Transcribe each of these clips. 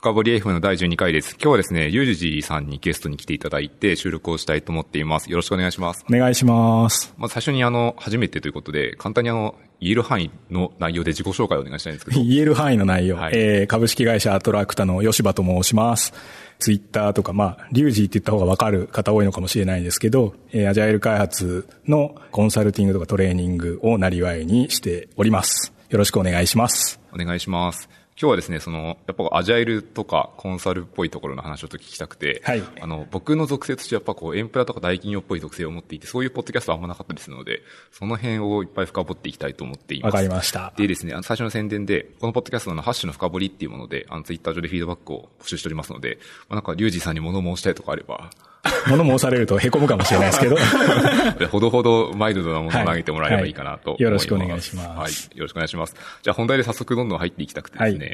深掘り FM の第12回です。今日はですね、ゆうじさんにゲストに来ていただいて収録をしたいと思っています。よろしくお願いします。お願いします。まず最初にあの、初めてということで、簡単にあの、言える範囲の内容で自己紹介をお願いしたいんですけど。言える範囲の内容。はいえー株式会社アトラクタの吉場と申します。ツイッターとか、まあ、リュウジーって言った方がわかる方多いのかもしれないですけど、えーアジャイル開発のコンサルティングとかトレーニングをなりわいにしております。よろしくお願いします。お願いします。今日はですね、その、やっぱアジャイルとかコンサルっぽいところの話をちょっと聞きたくて、はいあの、僕の属性としてやっぱこう、エンプラとか大企業っぽい属性を持っていて、そういうポッドキャストはあんまなかったりするので、その辺をいっぱい深掘っていきたいと思っています。わかりました。でですね、あの最初の宣伝で、このポッドキャストのハッシュの深掘りっていうもので、あの、ツイッター上でフィードバックを募集しておりますので、まあ、なんか、リュウジさんに物申したいとかあれば、物申されると凹むかもしれないですけど。ほどほどマイルドなものを投げてもらえればいいかなと思います。はいよろしくお願いしますはい。よろしくお願いします。じゃあ本題で早速どんどん入っていきたくてですね、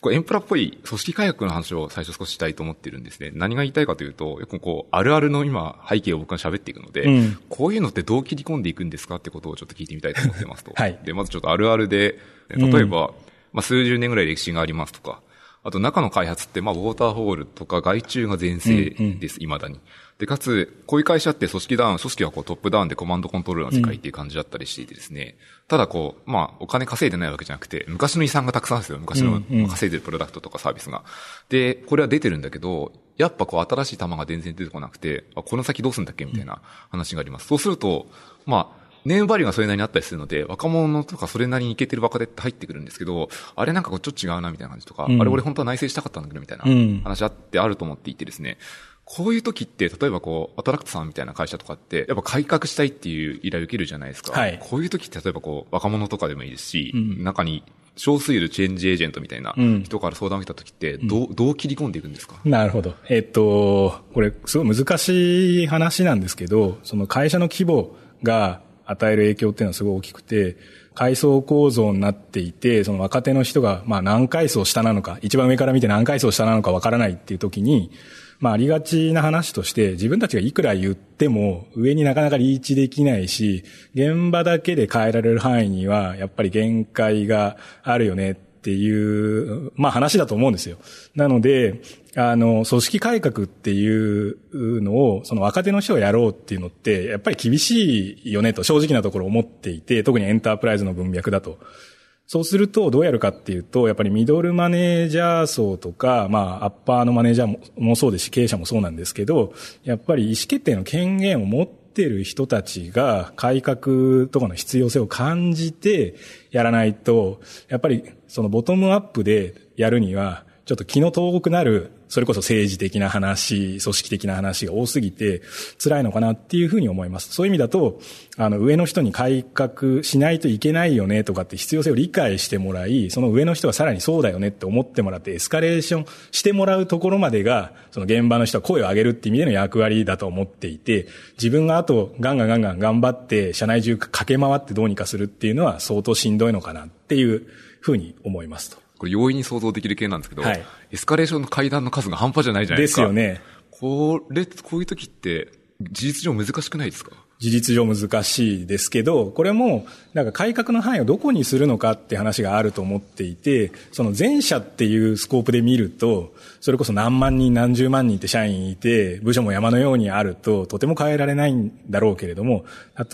こうエンプラっぽい組織改革の話を最初少ししたいと思ってるんですね。何が言いたいかというと、よくこう、あるあるの今、背景を僕が喋っていくので、うんこういうのってどう切り込んでいくんですかってことをちょっと聞いてみたいと思ってますと。はいで、まずちょっとあるあるで、例えば、まあ数十年ぐらい歴史がありますとか、あと中の開発って、まあ、ウォーターホールとか外注が全盛です、未だに。で、かつ、こういう会社って組織ダウン、組織はこうトップダウンでコマンドコントロールの世界っていう感じだったりしていてですね、ただこう、まあ、お金稼いでないわけじゃなくて、昔の遺産がたくさんあるんですよ。昔の稼いでるプロダクトとかサービスが。で、これは出てるんだけど、やっぱこう新しい玉が全然出てこなくて、あこの先どうするんだっけみたいな話があります。そうすると、まあ、ネームバリューがそれなりにあったりするので、若者とかそれなりにいけてる若手って入ってくるんですけど、あれなんかこうちょっと違うなみたいな感じとか、んあれ俺本当は内省したかったんだけどみたいなうん話あってあると思っていてですね、こういう時って、例えばこう、アトラクトさんみたいな会社とかって、やっぱ改革したいっていう依頼を受けるじゃないですか。はい。こういう時って例えばこう、若者とかでもいいですし、中に少数いるチェンジエージェントみたいなうん。人から相談を受けた時って、どう、どう切り込んでいくんですか？なるほど。えっと、これ、すごい難しい話なんですけど、その会社の規模が与える影響っていうのはすごい大きくて、階層構造になっていて、その若手の人が、まあ何階層下なのか、一番上から見て何階層下なのかわからないっていう時に、まあありがちな話として、自分たちがいくら言っても上になかなかリーチできないし、現場だけで変えられる範囲にはやっぱり限界があるよねっていう、まあ話だと思うんですよ。なので、あの、組織改革っていうのを、その若手の人がやろうっていうのって、やっぱり厳しいよねと正直なところ思っていて、特にエンタープライズの文脈だと。そうすると、どうやるかっていうと、やっぱりミドルマネージャー層とか、まあ、アッパーのマネージャーももそうですし、経営者もそうなんですけど、やっぱり意思決定の権限を持ってる人たちが改革とかの必要性を感じてやらないと、やっぱりそのボトムアップでやるには、ちょっと気の遠くなる、それこそ政治的な話、組織的な話が多すぎて辛いのかなっていうふうに思います。そういう意味だと、あの上の人に改革しないといけないよねとかって必要性を理解してもらい、その上の人がさらにそうだよねって思ってもらってエスカレーションしてもらうところまでが、その現場の人は声を上げるっていう意味での役割だと思っていて、自分があとガンガンガンガン頑張って社内中駆け回ってどうにかするっていうのは相当しんどいのかなっていうふうに思いますと。これ容易に想像できる系なんですけど、はいエスカレーションの階段の数が半端じゃないじゃないでですか。すよね。これ、こういう時って、事実上難しくないですか？事実上難しいですけど、これも、なんか改革の範囲をどこにするのかって話があると思っていて、その全社っていうスコープで見ると、それこそ何万人何十万人って社員いて、部署も山のようにあると、とても変えられないんだろうけれども、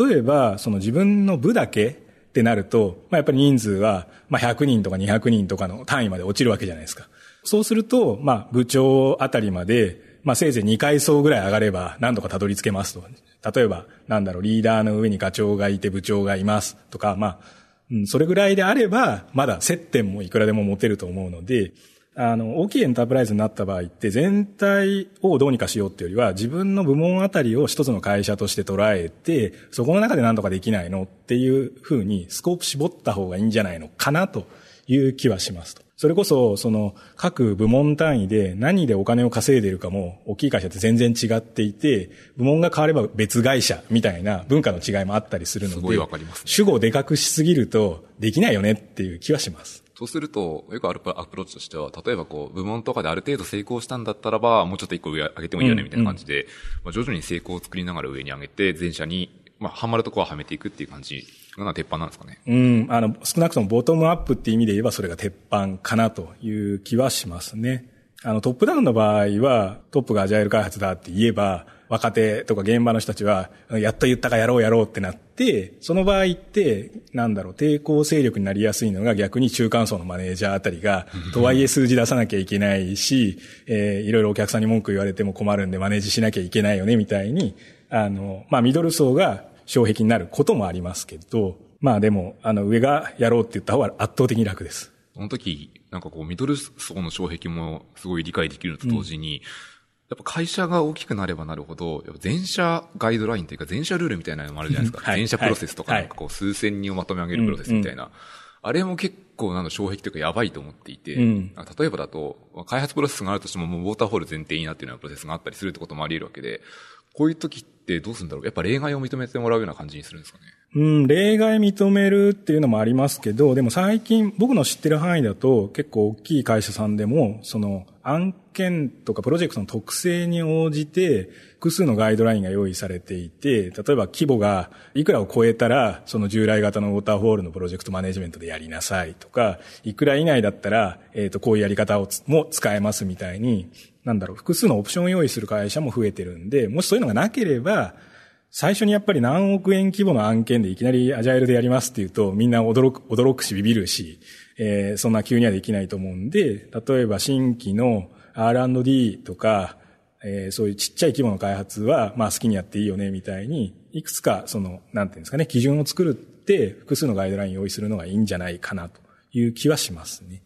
例えば、その自分の部だけってなると、まあ、やっぱり人数は、まあ、100人とか200人とかの単位まで落ちるわけじゃないですか。そうすると、まあ、部長あたりまで、まあ、せいぜい2階層ぐらい上がれば何とかたどり着けますと。例えば、なんだろう、リーダーの上に課長がいて部長がいますとか、まあ、うん、それぐらいであれば、まだ接点もいくらでも持てると思うので、あの、大きいエンタープライズになった場合って、全体をどうにかしようっていうよりは、自分の部門あたりを一つの会社として捉えて、そこの中で何とかできないのっていうふうに、スコープ絞った方がいいんじゃないのかなという気はしますと。それこそ、その、各部門単位で何でお金を稼いでいるかも、大きい会社って全然違っていて、部門が変われば別会社みたいな文化の違いもあったりするので、すごいわかりますね主語をでかくしすぎると、できないよねっていう気はします。そうすると、よくあるアプローチとしては、例えばこう、部門とかである程度成功したんだったらば、もうちょっと一個上上げてもいいよね、みたいな感じで、まあ、徐々に成功を作りながら上に上げて、全社に、まあ、はまるとこははめていくっていう感じが鉄板なんですかね。うん、あの、少なくともボトムアップっていう意味で言えばそれが鉄板かなという気はしますね。あの、トップダウンの場合は、トップがアジャイル開発だって言えば、若手とか現場の人たちは、やっと言ったかやろうやろうってなって、その場合って、なんだろう、抵抗勢力になりやすいのが逆に中間層のマネージャーあたりが、とはいえ数字出さなきゃいけないし、えー、いろいろお客さんに文句言われても困るんでマネージしなきゃいけないよね、みたいに、あの、まあ、ミドル層が障壁になることもありますけど、まあでも、あの、上がやろうって言った方が圧倒的に楽です。その時、なんかこう、ミドル層の障壁もすごい理解できるのと同時に、うんやっぱ会社が大きくなればなるほど、全社ガイドラインというか全社ルールみたいなのもあるじゃないですか。全社プロセスとか、なんかこう数千人をまとめ上げるプロセスみたいな。うん。うん、あれも結構なの障壁というかやばいと思っていて、うん、例えばだと、開発プロセスがあるとしてももうウォーターホール前提になっているようなプロセスがあったりするってこともあり得るわけで、こういう時ってどうするんだろう？やっぱ例外を認めてもらうような感じにするんですかね？うん、例外認めるっていうのもありますけど、でも最近僕の知ってる範囲だと結構大きい会社さんでも、その案件とかプロジェクトの特性に応じて複数のガイドラインが用意されていて、例えば規模がいくらを超えたらその従来型のウォーターホールのプロジェクトマネジメントでやりなさいとか、いくら以内だったら、えっ、と、こういうやり方をも使えますみたいに、なんだろう、複数のオプションを用意する会社も増えてるんで、もしそういうのがなければ、最初にやっぱり何億円規模の案件でいきなりアジャイルでやりますっていうと、みんな驚く、驚くしビビるし、えー、そんな急にはできないと思うんで、例えば新規の R&D とか、えー、そういうちっちゃい規模の開発は、まあ好きにやっていいよね、みたいに、いくつか、その、なんていうんですかね、基準を作るって、複数のガイドラインを用意するのがいいんじゃないかな、という気はしますね。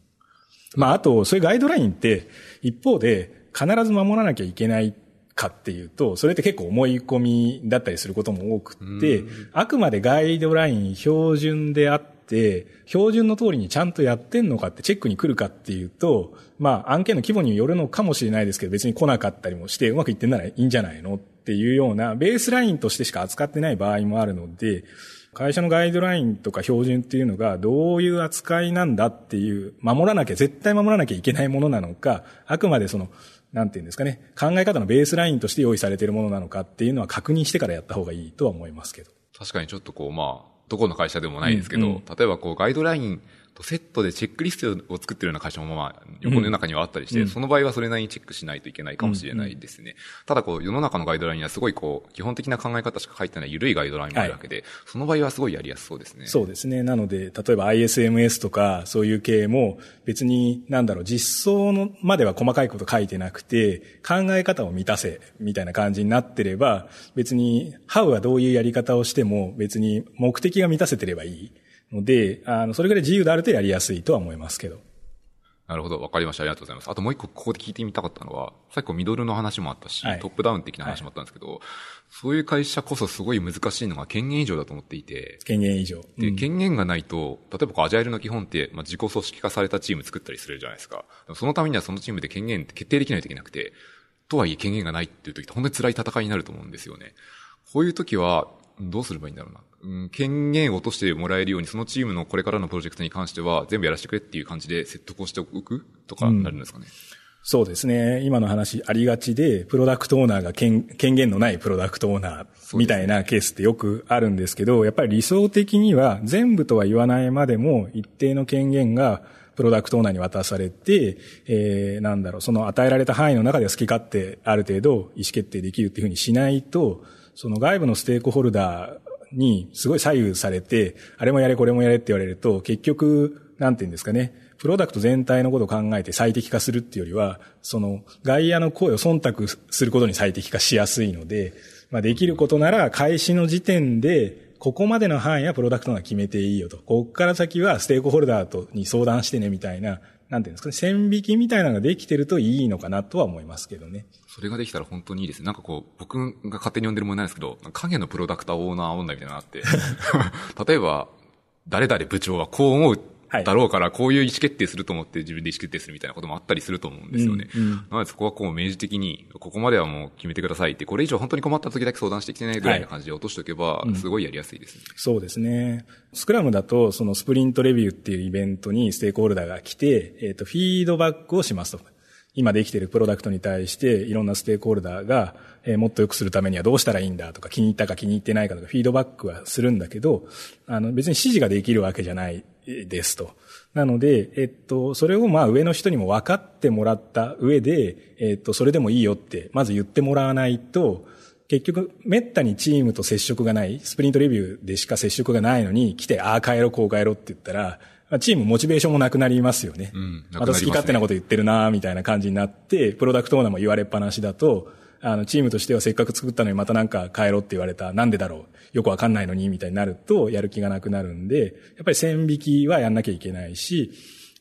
まあ、あと、そういうガイドラインって、一方で、必ず守らなきゃいけないかっていうと、それって結構思い込みだったりすることも多くって、あくまでガイドライン標準であって、標準の通りにちゃんとやってんのかってチェックに来るかっていうと、まあ案件の規模によるのかもしれないですけど、別に来なかったりもしてうまくいってんならいいんじゃないのっていうようなベースラインとしてしか扱ってない場合もあるので、会社のガイドラインとか標準っていうのがどういう扱いなんだっていう、守らなきゃ、絶対守らなきゃいけないものなのか、あくまでそのなんていうんですかね、考え方のベースラインとして用意されているものなのかっていうのは確認してからやった方がいいとは思いますけど。確かにちょっとこう、まあ、どこの会社でもないですけど、うんうん、例えばこう、ガイドラインとセットでチェックリストを作ってるような会社もまあ、横の中にはあったりして、うん、その場合はそれなりにチェックしないといけないかもしれないですね。うんうん、ただこう、世の中のガイドラインにはすごいこう、基本的な考え方しか書いてない緩いガイドラインもあるわけで、はい、その場合はすごいやりやすそうですね。そうですね。なので、例えば ISMS とか、そういう系も、別に、なんだろう、実装のまでは細かいこと書いてなくて、考え方を満たせ、みたいな感じになってれば、別に、How はどういうやり方をしても、別に目的が満たせてればいい。ので、あの、それぐらい自由であるとやりやすいとは思いますけど。なるほど。わかりました。ありがとうございます。あともう一個ここで聞いてみたかったのは、さっきミドルの話もあったし、はい、トップダウン的な話もあったんですけど、はい、そういう会社こそすごい難しいのが権限以上だと思っていて。権限以上。うん、で、権限がないと、例えばこうアジャイルの基本って、まあ、自己組織化されたチーム作ったりするじゃないですか。そのためにはそのチームで権限って決定できないといけなくて、とはいえ権限がないっていう時って本当に辛い戦いになると思うんですよね。こういう時は、どうすればいいんだろうな。うん、権限を落としてもらえるように、そのチームのこれからのプロジェクトに関しては、全部やらせてくれっていう感じで説得をしておくとかなるんですかね。うん、そうですね。今の話ありがちで、プロダクトオーナーが権権限のないプロダクトオーナーみたいなケースってよくあるんですけど、やっぱり理想的には全部とは言わないまでも一定の権限がプロダクトオーナーに渡されて、えー、なんだろう、その与えられた範囲の中で好き勝手ある程度意思決定できるっていうふうにしないと、その外部のステークホルダーにすごい左右されて、あれもやれこれもやれって言われると、結局、なんて言うんですかね、プロダクト全体のことを考えて最適化するっていうよりは、その外野の声を忖度することに最適化しやすいので、まあできることなら開始の時点で、ここまでの範囲はプロダクトが決めていいよと。ここから先はステークホルダーとに相談してねみたいな、なんていうんですかね、線引きみたいなのができてるといいのかなとは思いますけどね。それができたら本当にいいですね。なんかこう、僕が勝手に呼んでるものなんですけど、影のプロダクターオーナー問題みたいなのがあって、例えば、誰々部長はこう思うだろうから、こういう意思決定すると思って自分で意思決定するみたいなこともあったりすると思うんですよね。うんうん、なのでそこはこう明示的に、ここまではもう決めてくださいって、これ以上本当に困った時だけ相談してきてないぐらいな感じで落としておけば、すごいやりやすいですね、うん、そうですね。スクラムだと、そのスプリントレビューっていうイベントにステークホルダーが来て、えっ、ー、と、フィードバックをしますと。今できているプロダクトに対していろんなステークホルダーが、えー、もっと良くするためにはどうしたらいいんだとか気に入ったか気に入ってないかとかフィードバックはするんだけど、あの別に指示ができるわけじゃないですと。なので、えっと、それをまあ上の人にも分かってもらった上で、えっと、それでもいいよって、まず言ってもらわないと、結局、めったにチームと接触がない、スプリントレビューでしか接触がないのに、来て、ああ変えろ、こう変えろって言ったら、チームモチベーションもなくなりますよね。うん、また好き勝手なこと言ってるなみたいな感じになって、プロダクトオーナーも言われっぱなしだと、あの、チームとしてはせっかく作ったのにまたなんか変えろって言われた。なんでだろうよくわかんないのにみたいになると、やる気がなくなるんで、やっぱり線引きはやんなきゃいけないし、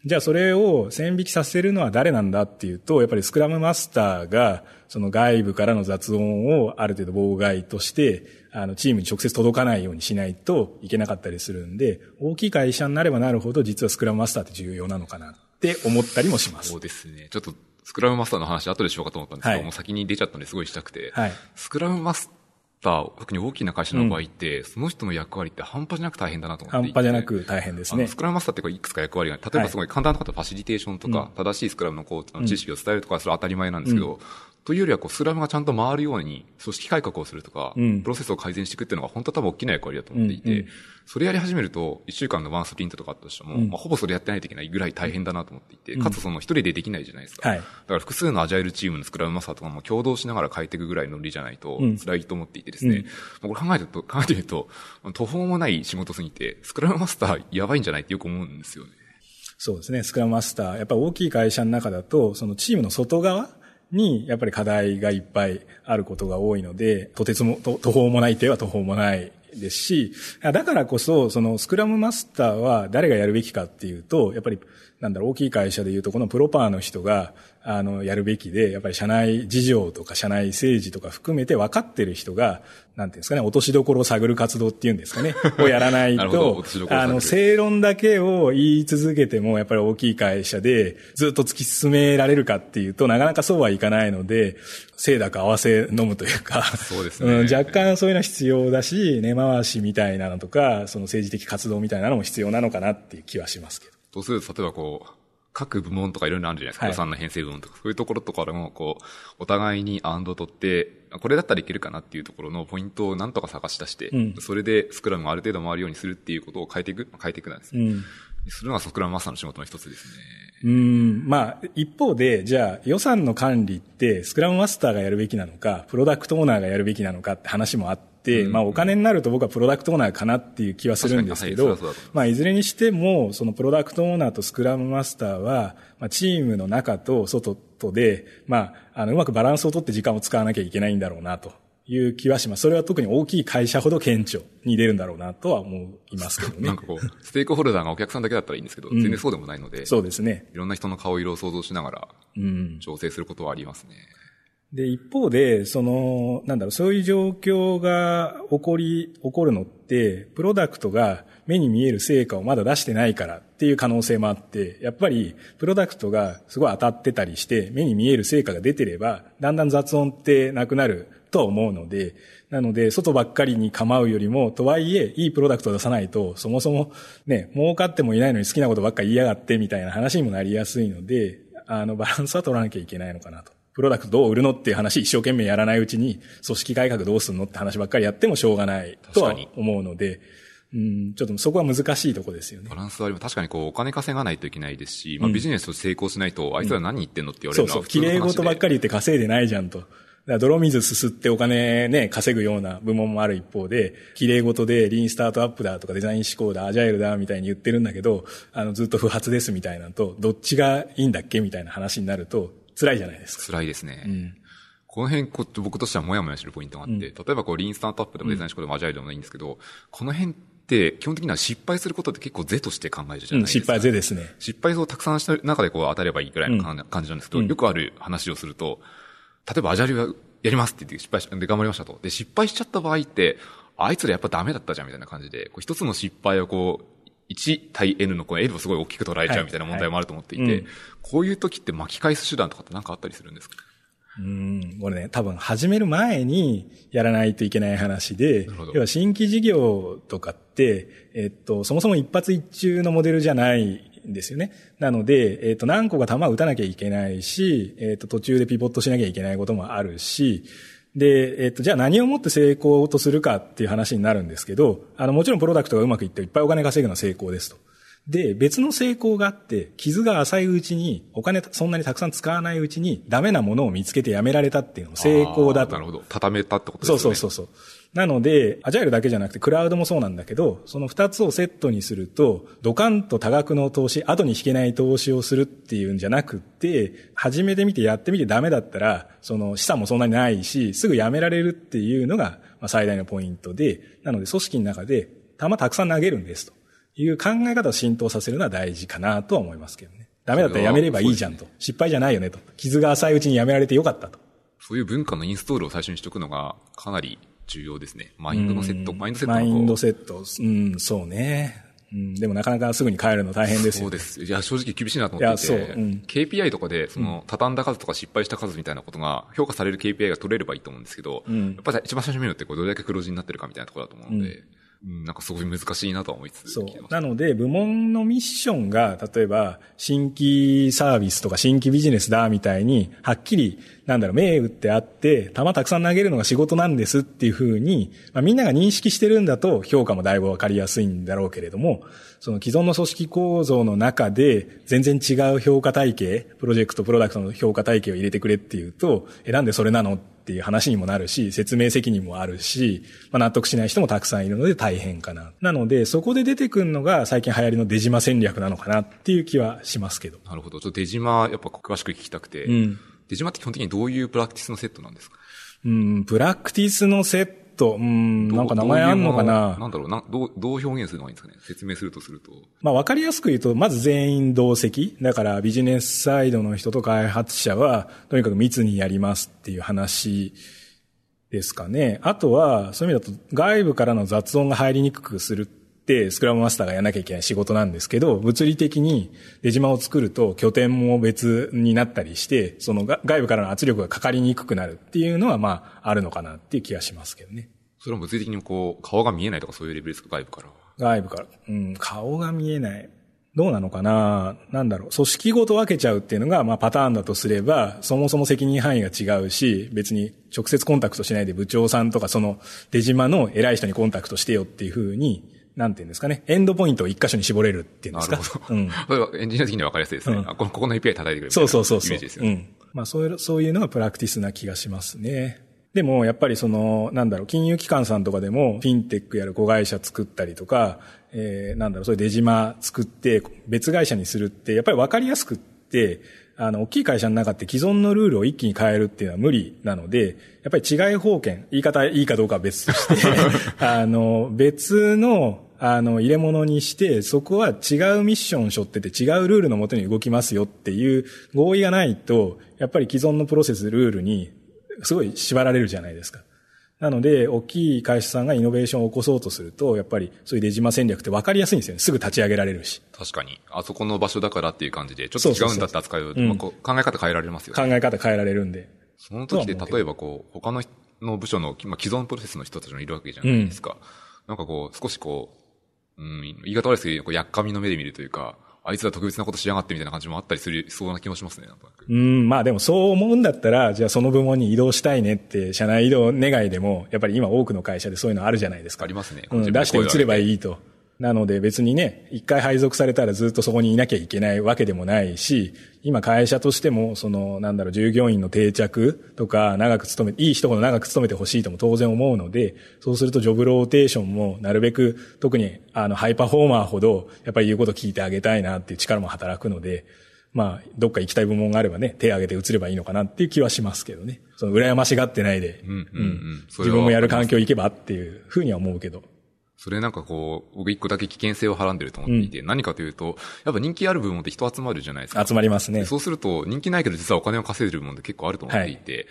じゃあそれを線引きさせるのは誰なんだっていうと、やっぱりスクラムマスターが、その外部からの雑音をある程度妨害として、あの、チームに直接届かないようにしないといけなかったりするんで、大きい会社になればなるほど、実はスクラムマスターって重要なのかなって思ったりもします。そうですね。ちょっと、スクラムマスターの話後でしようかと思ったんですけど、はい、もう先に出ちゃったんですごいしたくて、はい、スクラムマスター、特に大きな会社の場合って、うん、その人の役割って半端じゃなく大変だなと思って半端じゃなく大変ですね。スクラムマスターっていくつか役割が、例えばすごい簡単なことファシリテーションとか、正しいスクラムのこう知識を伝えるとか、それは当たり前なんですけど、うんというよりはこう、スクラムがちゃんと回るように、組織改革をするとか、うん、プロセスを改善していくっていうのが本当は多分大きな役割だと思っていて、うんうん、それやり始めると、一週間のワンスプリントとかあったとしても、うん、まあ、ほぼそれやってないといけないぐらい大変だなと思っていて、かつその一人でできないじゃないですか。はい、だから複数のアジャイルチームのスクラムマスターとかも共同しながら変えていくぐらいのノリじゃないと辛いと思っていてですね、うん、これ考えると、考えてみると、途方もない仕事すぎて、スクラムマスターやばいんじゃないってよく思うんですよね。そうですね。スクラムマスター。やっぱり大きい会社の中だと、そのチームの外側に、やっぱり課題がいっぱいあることが多いので、とてつも、途方もない手は途方もないですし、だからこそ、そのスクラムマスターは誰がやるべきかっていうと、やっぱり、なんだろう、大きい会社で言うと、このプロパーの人が、あの、やるべきで、やっぱり社内事情とか社内政治とか含めて分かってる人が、なんていうんですかね、落としどころを探る活動っていうんですかね、をやらないと、あの、正論だけを言い続けても、やっぱり大きい会社でずっと突き進められるかっていうとなかなかそうはいかないので、清濁合わせ飲むというか、そうですね、うん。若干そういうのは必要だし、根回しみたいなのとか、その政治的活動みたいなのも必要なのかなっていう気はしますけど。とすると、例えばこう、各部門とかいろいろあるじゃないですか。予算の編成部門とか、そういうところとかでも、こう、お互いにアンド取って、これだったらいけるかなっていうところのポイントをなんとか探し出して、うん、それでスクラムがある程度回るようにするっていうことを変えていく、変えていくなんですね。うん、するのがスクラムマスターの仕事の一つですね。うん、まあ、一方で、じゃあ予算の管理ってスクラムマスターがやるべきなのか、プロダクトオーナーがやるべきなのかって話もあって、うん、まあお金になると僕はプロダクトオーナーかなっていう気はするんですけど、まあいずれにしても、そのプロダクトオーナーとスクラムマスターは、まあチームの中と外とで、まあ、あの、うまくバランスをとって時間を使わなきゃいけないんだろうなと。いう気はします。それは特に大きい会社ほど顕著に出るんだろうなとは思いますけどね。なんかこう、ステークホルダーがお客さんだけだったらいいんですけど、うん、全然そうでもないので。そうですね。いろんな人の顔色を想像しながら、うん。調整することはありますね。で、一方で、その、なんだろう、そういう状況が起こり、起こるのって、プロダクトが目に見える成果をまだ出してないからっていう可能性もあって、やっぱり、プロダクトがすごい当たってたりして、目に見える成果が出てれば、だんだん雑音ってなくなるとは思うので、なので、外ばっかりに構うよりも、とはいえ、いいプロダクトを出さないと、そもそもね、儲かってもいないのに好きなことばっかり言いやがってみたいな話にもなりやすいので、あの、バランスは取らなきゃいけないのかなと。プロダクトどう売るのっていう話一生懸命やらないうちに、組織改革どうすんのって話ばっかりやってもしょうがないとは思うので、うん、ちょっとそこは難しいとこですよね。バランスはあります。確かにこう、お金稼がないといけないですし、まあビジネスと成功しないと、あいつら何言ってんのって言われるのは、そうそう、綺麗事ばっかり言って稼いでないじゃんと。泥水すすってお金ね、稼ぐような部門もある一方で、綺麗事でリーンスタートアップだとかデザイン思考だ、アジャイルだみたいに言ってるんだけど、あの、ずっと不発ですみたいなのと、どっちがいいんだっけみたいな話になると、辛いじゃないですか。辛いですね。うん、この辺、こ僕としてはもやもやしてるポイントがあって、うん、例えばこう、リーンスタートアップでもデザイン思考でもアジャイルでもいいんですけど、この辺って基本的には失敗することって結構是として考えるじゃないですか。うん、失敗是ですね。失敗をたくさんした中でこう当たればいいくらいの感じなんですけど、よくある話をすると、例えばアジャイルがやりますって言って失敗し、で頑張りましたと。で、失敗しちゃった場合って、あいつらやっぱダメだったじゃんみたいな感じで、こう一つの失敗をこう、1対 N のこの N をすごい大きく捉えちゃうみたいな問題もあると思っていて、はい。はいうん、こういう時って巻き返す手段とかって何かあったりするんですか？うん、これね、多分始める前にやらないといけない話で、要は新規事業とかって、えっと、そもそも一発一中のモデルじゃないんですよね。なので、えっ、と、何個か球を打たなきゃいけないし、えっ、と、途中でピボットしなきゃいけないこともあるし、で、えっ、と、じゃあ何をもって成功とするかっていう話になるんですけど、あの、もちろんプロダクトがうまくいっていっぱいお金稼ぐのは成功ですと。で、別の成功があって、傷が浅いうちに、お金そんなにたくさん使わないうちに、ダメなものを見つけてやめられたっていうのも成功だと。なるほど。畳めたってことですね。そうそうそうそう。なので、アジャイルだけじゃなくて、クラウドもそうなんだけど、その二つをセットにすると、ドカンと多額の投資、後に引けない投資をするっていうんじゃなくて、始めてみてやってみてダメだったら、その資産もそんなにないし、すぐやめられるっていうのが、まあ、最大のポイントで、なので組織の中で、球たくさん投げるんですという考え方を浸透させるのは大事かなとは思いますけどね。ダメだったらやめればいいじゃんと。失敗じゃないよねと。傷が浅いうちにやめられてよかったと。そういう文化のインストールを最初にしておくのが、かなり重要ですね。マインドのセット、マインドセットマインドセット。うん、そうね。うん、でもなかなかすぐに帰るの大変ですよ、そうです。いや、正直厳しいなと思っていて。いや、そう。うん、KPI とかで、その、畳んだ数とか失敗した数みたいなことが、評価される KPI が取れればいいと思うんですけど、うん、やっぱり一番最初に見るのって、こう、どれだけ黒字になってるかみたいなところだと思うので、うんうん、なんかすごい難しいなと思いつつ。そう。なので、部門のミッションが、例えば、新規サービスとか新規ビジネスだ、みたいに、はっきり、なんだろう、銘打ってあって、球たくさん投げるのが仕事なんですっていうふうに、まあ、みんなが認識してるんだと、評価もだいぶわかりやすいんだろうけれども、その既存の組織構造の中で、全然違う評価体系、プロジェクト、プロダクトの評価体系を入れてくれっていうと、え、なんでそれなのっていう話にもなるし、説明責任もあるし、まあ、納得しない人もたくさんいるので大変かな。なので、そこで出てくるのが最近流行りの出島戦略なのかなっていう気はしますけど。なるほど。ちょっと出島、やっぱ詳しく聞きたくて。うん、出島って基本的にどういうプラクティスのセットなんですか？うん、プラクティスのセッと、うん、なんか名前あんのかな？なんだろうな、どう、どう表現するのがいいんですかね？説明するとすると。まあわかりやすく言うと、まず全員同席。だからビジネスサイドの人と開発者は、とにかく密にやりますっていう話ですかね。あとは、そういう意味だと、外部からの雑音が入りにくくするスクラムマスターがやらなきゃいけない仕事なんですけど、物理的に出島を作ると拠点も別になったりして、その外部からの圧力がかかりにくくなるっていうのは、まあ、あるのかなっていう気がしますけどね。それは物理的にこう、顔が見えないとかそういうレベルですか、外部から。外部から。うん、顔が見えない。どうなのかな？なんだろう。組織ごと分けちゃうっていうのが、まあパターンだとすれば、そもそも責任範囲が違うし、別に直接コンタクトしないで部長さんとかその出島の偉い人にコンタクトしてよっていうふうに、なんていうんですかね。エンドポイントを一箇所に絞れるっていうんですか？なるほど。うん。それはエンジニア的には分かりやすいですね。うん、こここの API 叩いてくれるそうそうそうそう。イメージですよね。うん。まあそういう、そういうのがプラクティスな気がしますね。でも、やっぱりその、なんだろう、金融機関さんとかでも、フィンテックやる子会社作ったりとか、えー、なんだろう、そういう出島作って、別会社にするって、やっぱり分かりやすくって、あの、大きい会社の中って既存のルールを一気に変えるっていうのは無理なので、やっぱり違い保険、言い方いいかどうかは別として、あの、別の、あの、入れ物にして、そこは違うミッションを背負ってて違うルールのもとに動きますよっていう合意がないと、やっぱり既存のプロセス、ルールにすごい縛られるじゃないですか。なので、大きい会社さんがイノベーションを起こそうとすると、やっぱりそういう出島戦略って分かりやすいんですよね。すぐ立ち上げられるし。確かに。あそこの場所だからっていう感じで、ちょっと違うんだって扱うと、考え方変えられますよね。考え方変えられるんで。その時で、例えばこう、他のの部署の、まあ、既存プロセスの人たちもいるわけじゃないですか。うん、なんかこう、少しこう、うん、言い方悪いですけど、こう、やっかみの目で見るというか、あいつら特別なことしやがってみたいな感じもあったりする、そうな気もしますね、うん、まあでもそう思うんだったら、じゃあその部門に移動したいねって、社内移動願いでも、やっぱり今多くの会社でそういうのあるじゃないですか。ありますね。うん、出して移ればいいと。なので別にね、一回配属されたらずっとそこにいなきゃいけないわけでもないし、今会社としても、その、なんだろう、従業員の定着とか、長く勤め、いい人ほど長く勤めてほしいとも当然思うので、そうするとジョブローテーションもなるべく、特にあの、ハイパフォーマーほど、やっぱり言うこと聞いてあげたいなっていう力も働くので、まあ、どっか行きたい部門があればね、手を挙げて移ればいいのかなっていう気はしますけどね。その、羨ましがってないで、うん、うん、うん。自分もやる環境行けばっていうふうには思うけど。それなんかこう、僕一個だけ危険性をはらんでると思っていて、うん、何かというと、やっぱ人気ある部門って人集まるじゃないですか。集まりますね。そうすると、人気ないけど実はお金を稼いでる部門って結構あると思っていて、はい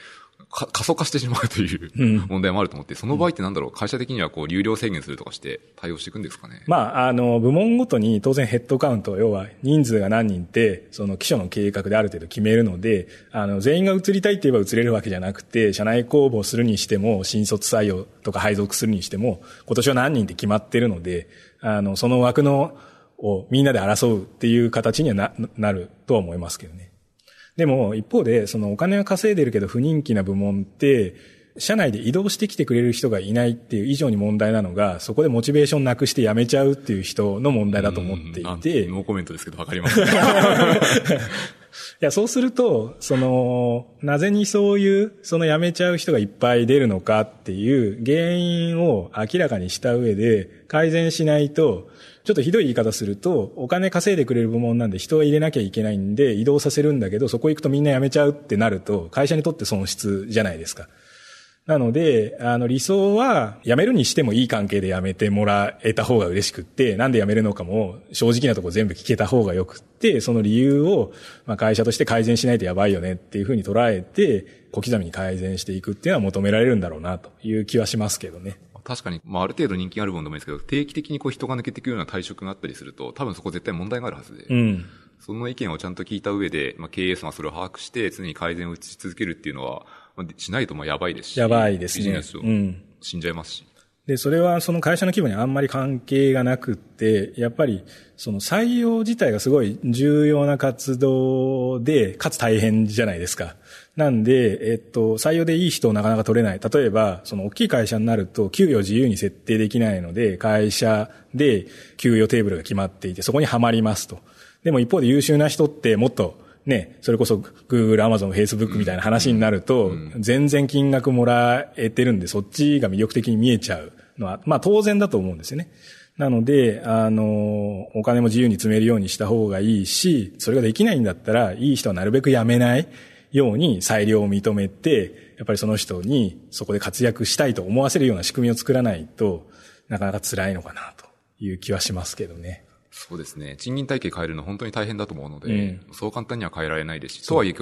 過疎化してしまうという問題もあると思って、その場合ってなんだろう、会社的にはこう、流量制限するとかして対応していくんですかね？まあ、あの、部門ごとに当然ヘッドカウント、要は人数が何人って、その基礎の計画である程度決めるので、あの、全員が移りたいって言えば移れるわけじゃなくて、社内公募するにしても、新卒採用とか配属するにしても、今年は何人って決まってるので、あの、その枠の、をみんなで争うっていう形にはな、なるとは思いますけどね。でも、一方で、そのお金は稼いでるけど不人気な部門って、社内で移動してきてくれる人がいないっていう以上に問題なのが、そこでモチベーションなくして辞めちゃうっていう人の問題だと思っていて。ノーコメントですけど、わかります、ね、いや、そうすると、その、なぜにそういう、その辞めちゃう人がいっぱい出るのかっていう原因を明らかにした上で改善しないと、ちょっとひどい言い方すると、お金稼いでくれる部門なんで人を入れなきゃいけないんで移動させるんだけど、そこ行くとみんな辞めちゃうってなると、会社にとって損失じゃないですか。なので、あの理想は辞めるにしてもいい関係で辞めてもらえた方が嬉しくって、なんで辞めるのかも正直なとこ全部聞けた方がよくって、その理由をまあ会社として改善しないとやばいよねっていうふうに捉えて、小刻みに改善していくっていうのは求められるんだろうなという気はしますけどね。確かに、まあ、ある程度人気があるものでもいいですけど、定期的にこう人が抜けていくような退職があったりすると、多分そこ絶対問題があるはずで。うん。その意見をちゃんと聞いた上で、まあ、経営層がそれを把握して、常に改善をし続けるっていうのは、しないともやばいですし。やばいですね。ビジネスを死んじゃいますし。で、それはその会社の規模にあんまり関係がなくって、やっぱりその採用自体がすごい重要な活動で、かつ大変じゃないですか。なんで、えっと、採用でいい人をなかなか取れない。例えば、その大きい会社になると、給与自由に設定できないので、会社で給与テーブルが決まっていて、そこにはまりますと。でも一方で優秀な人ってもっとね、それこそ Google、Amazon、Facebook みたいな話になると、全然金額もらえてるんで、そっちが魅力的に見えちゃうのは、まあ当然だと思うんですよね。なので、あの、お金も自由に積めるようにした方がいいし、それができないんだったら、いい人はなるべく辞めないように裁量を認めて、やっぱりその人にそこで活躍したいと思わせるような仕組みを作らないとなかなか辛いのかなという気はしますけどね。そうですね。賃金体系変えるの本当に大変だと思うので、うん、そう簡単には変えられないですし、とはいえ、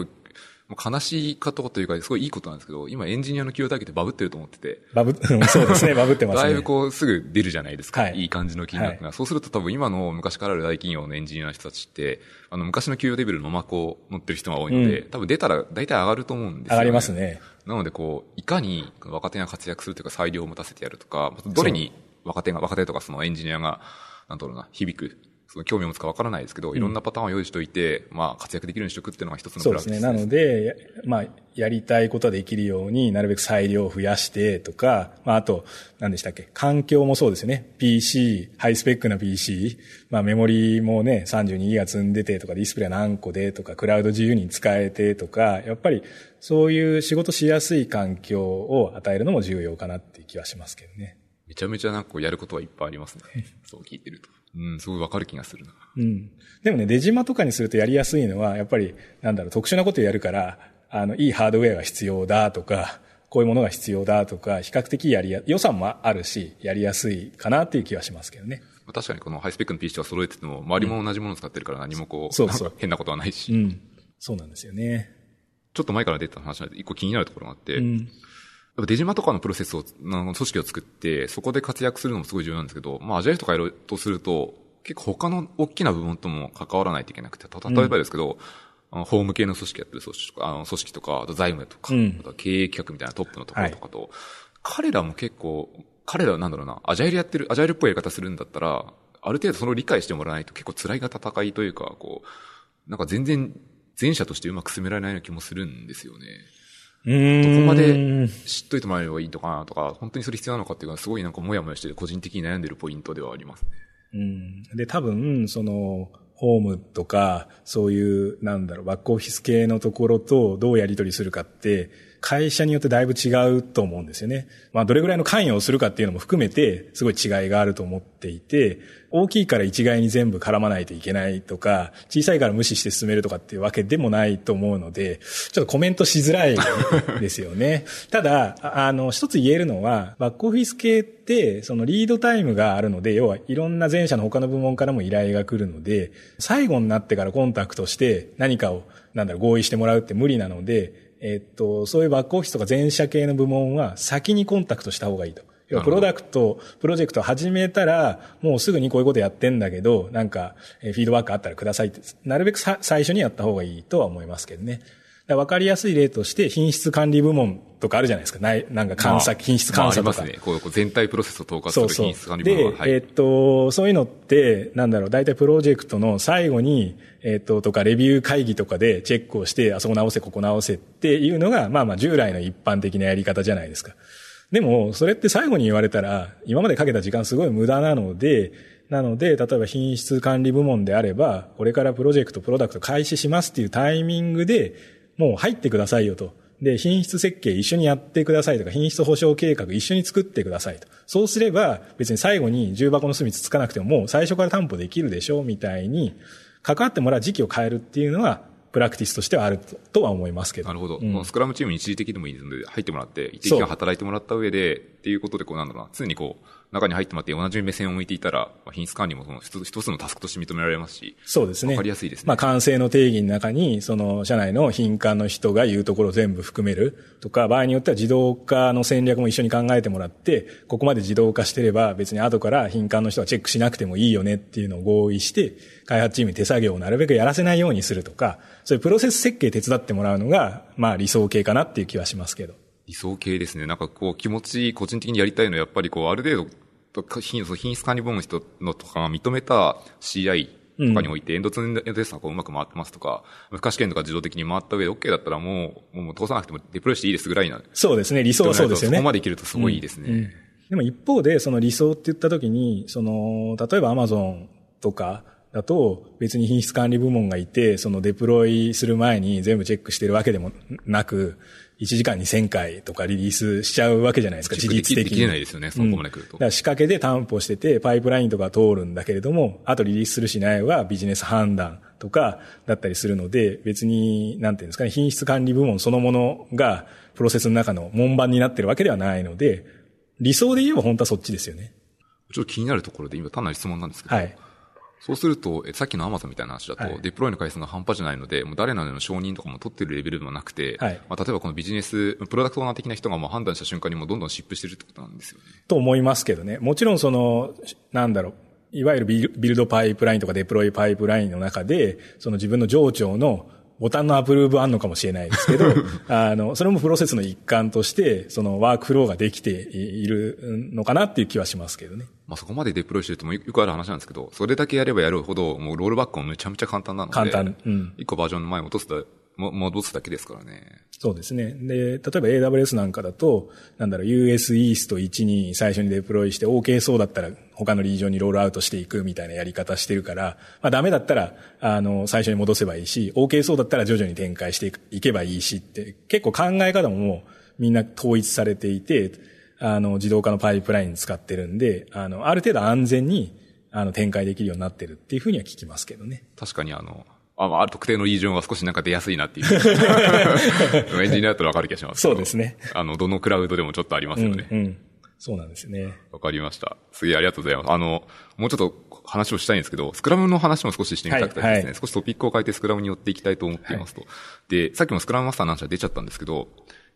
悲しいことというか、すごいいいことなんですけど、今エンジニアの給与体系ってバブってると思ってて。バブ、そうですね、バブってますね。だいぶこう、すぐ出るじゃないですか。はい、いい感じの金額が。はい、そうすると多分今の昔からある大企業のエンジニアの人たちって、あの、昔の給与レベルのまこを乗ってる人が多いので、うん、多分出たら大体上がると思うんですよ、ね。上がりますね。なのでこう、いかに若手が活躍するというか裁量を持たせてやるとか、どれに若手が、若手とかそのエンジニアが、なんだろうな、響くその興味を持つかわからないですけど、いろんなパターンを用意しておいて、まあ、活躍できるようにしておくっていうのが一つのプラスですね。そうですね。なので、まあ、やりたいことはできるようになるべく裁量を増やしてとか、まあ、あと、何でしたっけ、環境もそうですね。PC、ハイスペックな PC、まあ、メモリもね、32ギガ積んでてとか、ディスプレイ何個でとか、クラウド自由に使えてとか、やっぱり、そういう仕事しやすい環境を与えるのも重要かなっていう気はしますけどね。めちゃめちゃなんかやることはいっぱいありますね。そう聞いてると。うん、すごいわかる気がするな。うん。でもね、出島とかにするとやりやすいのは、やっぱり、なんだろう、特殊なことやるから、あの、いいハードウェアが必要だとか、こういうものが必要だとか、比較的やりや、予算もあるし、やりやすいかなっていう気はしますけどね。確かにこのハイスペックの PC は揃えてても、周りも同じものを使ってるから何もこう、うん、そうそう変なことはないし。うん。そうなんですよね。ちょっと前から出た話なんで、一個気になるところがあって、うん、出島とかのプロセスを、組織を作って、そこで活躍するのもすごい重要なんですけど、まあ、アジャイルとかやろうとすると、結構他の大きな部分とも関わらないといけなくて、例えばですけど、うん、法務系の組織やってる組織とか、あの組織とか、あと財務とか、うん、あと経営企画みたいなトップのところとかと、はい、彼らも結構、彼らはなんだろうな、アジャイルやってる、アジャイルっぽいやり方するんだったら、ある程度それを理解してもらわないと結構辛いが戦いというか、こう、なんか全然前者としてうまく進められないような気もするんですよね。どこまで知っといてもらえればいいのかなとか、本当にそれ必要なのかっていうのはすごいなんかもやもやして個人的に悩んでるポイントではありますね。うん。で、多分、その、ホームとか、そういう、なんだろう、バックオフィス系のところとどうやり取りするかって、会社によってだいぶ違うと思うんですよね。まあ、どれぐらいの関与をするかっていうのも含めて、すごい違いがあると思っていて、大きいから一概に全部絡まないといけないとか、小さいから無視して進めるとかっていうわけでもないと思うので、ちょっとコメントしづらいですよね。ただ、あの、一つ言えるのは、バックオフィス系って、そのリードタイムがあるので、要はいろんな前者の他の部門からも依頼が来るので、最後になってからコンタクトして何かを、なんだろ、合意してもらうって無理なので、えっと、そういうバックオフィスとか全社系の部門は先にコンタクトした方がいいと。要はプロダクト、プロジェクト始めたら、もうすぐにこういうことやってんだけど、なんか、フィードバックあったらくださいって、なるべく最初にやった方がいいとは思いますけどね。わかりやすい例として、品質管理部門とかあるじゃないですか。ない、なんか監査、まあ、品質監査とか。まあ、ありますね。こう全体プロセスを統括する品質管理部門そうそうで、はい、えー、っと、そういうのって、なんだろう、大体プロジェクトの最後に、えー、っと、とか、レビュー会議とかでチェックをして、あそこ直せ、ここ直せっていうのが、まあまあ従来の一般的なやり方じゃないですか。でも、それって最後に言われたら、今までかけた時間すごい無駄なので、なので、例えば品質管理部門であれば、これからプロジェクト、プロダクト開始しますっていうタイミングで、もう入ってくださいよと。で、品質設計一緒にやってくださいとか、品質保証計画一緒に作ってくださいと。そうすれば、別に最後に重箱の隅つつかなくても、もう最初から担保できるでしょうみたいに、関わってもらう時期を変えるっていうのは、プラクティスとしてはあるとは思いますけど。なるほど。うん、スクラムチームに一時的でもいいので入ってもらって、一時間働いてもらった上で、っていうことで、こうなんだろうな、常にこう、中に入ってもらって同じ目線を向いていたら、品質管理もその一つのタスクとして認められますし。そうですね。わかりやすいですね。まあ、完成の定義の中に、その、社内の品管の人が言うところを全部含めるとか、場合によっては自動化の戦略も一緒に考えてもらって、ここまで自動化してれば別に後から品管の人はチェックしなくてもいいよねっていうのを合意して、開発チームに手作業をなるべくやらせないようにするとか、そういうプロセス設計手伝ってもらうのが、まあ理想形かなっていう気はしますけど。理想形ですね。なんかこう気持ち個人的にやりたいのはやっぱりこうある程度品質管理部門の人のとかが認めた CI とかにおいて、エンドツーエンドテストがうまく回ってますとか、負荷試験とか自動的に回った上で OK だったらもう、もう通さなくてもデプロイしていいですぐらいな。そうですね、理想はそうですよね。そこまでいけるとすごいいいですね。うんうん、でも一方で、その理想って言った時に、その、例えば Amazon とか、だと別に品質管理部門がいて、そのデプロイする前に全部チェックしてるわけでもなく、1時間に1000回とかリリースしちゃうわけじゃないですか、自律的に。できないですよね、そこまで来ると。うん、だから仕掛けで担保してて、パイプラインとか通るんだけれども、あとリリースするしないはビジネス判断とかだったりするので、別に、なんていうんですかね、品質管理部門そのものが、プロセスの中の門番になってるわけではないので、理想で言えば本当はそっちですよね。ちょっと気になるところで今単なる質問なんですけど、はい、そうすると、さっきのアマゾンみたいな話だと、はい、デプロイの回数が半端じゃないので、もう誰なの承認とかも取ってるレベルでもなくて、はい、まあ、例えばこのビジネス、プロダクトオーナー的な人がもう判断した瞬間にもうどんどんシップしてるってことなんですよね。と思いますけどね。もちろんその、なんだろう、いわゆるビルドパイプラインとかデプロイパイプラインの中で、その自分の上長のボタンのアプローブあんのかもしれないですけど、あの、それもプロセスの一環として、そのワークフローができているのかなっていう気はしますけどね。まあそこまでデプロイしてるともよくある話なんですけど、それだけやればやるほど、もうロールバックもめちゃめちゃ簡単なので。簡単。うん。一個バージョンの前に落とすだ、戻すだけですからね。そうですね。で、例えば AWS なんかだと、なんだろう、US East 1に最初にデプロイして OK そうだったら他のリージョンにロールアウトしていくみたいなやり方してるから、まあダメだったら、あの、最初に戻せばいいし、OK そうだったら徐々に展開していけばいいしって、結構考え方ももうみんな統一されていて、あの、自動化のパイプライン使ってるんで、あの、ある程度安全に、あの、展開できるようになってるっていうふうには聞きますけどね。確かにあの、あ、まあ、特定のリージョンは少しなんか出やすいなっていう。エンジニアだったらわかる気がしますそうですね。あの、どのクラウドでもちょっとありますよね。うん、うん、そうなんですね。わかりました。すげえありがとうございます。あの、もうちょっと話をしたいんですけど、スクラムの話も少ししてみたくてですね、はいはい、少しトピックを変えてスクラムに寄っていきたいと思っていますと。はい、で、さっきもスクラムマスターの話は出ちゃったんですけど、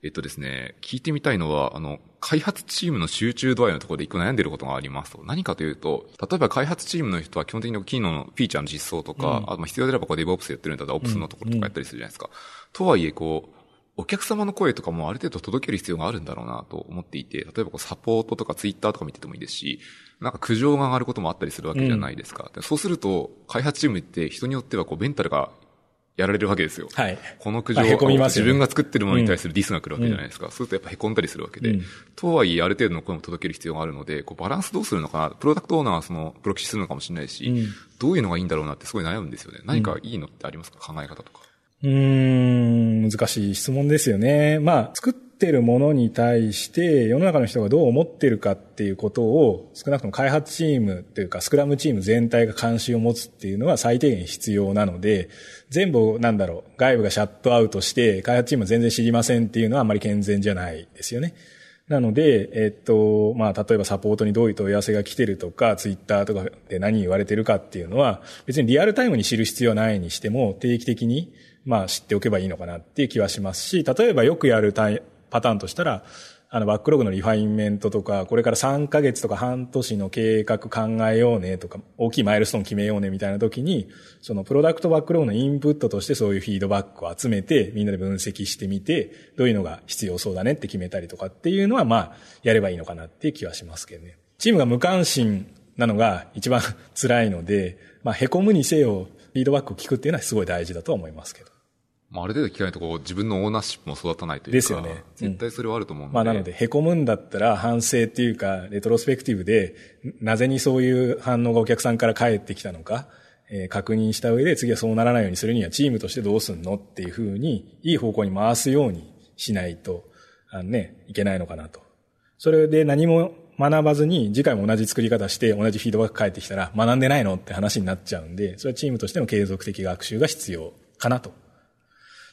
えっとですね、聞いてみたいのは、あの、開発チームの集中度合いのところで一個悩んでることがありますと。何かというと、例えば開発チームの人は基本的に機能のフィーチャーの実装とか、うん、あと必要であればこうデブオプスやってるんだったらオプスのところとかやったりするじゃないですか。うんうん、とはいえ、こう、お客様の声とかもある程度届ける必要があるんだろうなと思っていて、例えばこうサポートとかツイッターとか見ててもいいですし、なんか苦情が上がることもあったりするわけじゃないですか。うん、そうすると、開発チームって人によってはこうベンタルがやられるわけですよ。はい。この苦情、まあね、自分が作ってるものに対するディスが来るわけじゃないですか。うん、そうするとやっぱ凹んだりするわけで。うん、とはいえ、ある程度の声も届ける必要があるので、こうバランスどうするのかな。プロダクトオーナーはその、プロキシするのかもしれないし、うん、どういうのがいいんだろうなってすごい悩むんですよね。何かいいのってありますか？考え方とか。うん、難しい質問ですよね。まあ、作ってるものに対して世の中の人がどう思ってるかっていうことを少なくとも開発チームというかスクラムチーム全体が関心を持つっていうのは最低限必要なので、全部なんだろう、外部がシャットアウトして開発チーム全然知りませんっていうのはあまり健全じゃないですよね。なので、えっと、まあ、例えばサポートにどういう問い合わせが来てるとか、ツイッターとかで何言われてるかっていうのは、別にリアルタイムに知る必要はないにしても、定期的にまあ知っておけばいいのかなっていう気はしますし、例えばよくやるパターンとしたら、あの、バックログのリファインメントとか、これから3ヶ月とか半年の計画考えようねとか、大きいマイルストーン決めようねみたいな時に、そのプロダクトバックログのインプットとしてそういうフィードバックを集めて、みんなで分析してみて、どういうのが必要そうだねって決めたりとかっていうのは、まあ、やればいいのかなっていう気はしますけどね。チームが無関心なのが一番辛いので、まあ、凹むにせよ、フィードバックを聞くっていうのはすごい大事だと思いますけど。まあ、ある程度聞かないとこう、自分のオーナーシップも育たないというか。ですよね。絶対それはあると思うので。まあ、なので、凹むんだったら反省っていうか、レトロスペクティブで、なぜにそういう反応がお客さんから返ってきたのか、えー、確認した上で次はそうならないようにするにはチームとしてどうすんのっていうふうに、いい方向に回すようにしないと、あのね、いけないのかなと。それで何も学ばずに、次回も同じ作り方して同じフィードバック返ってきたら、学んでないのって話になっちゃうんで、それはチームとしての継続的学習が必要かなと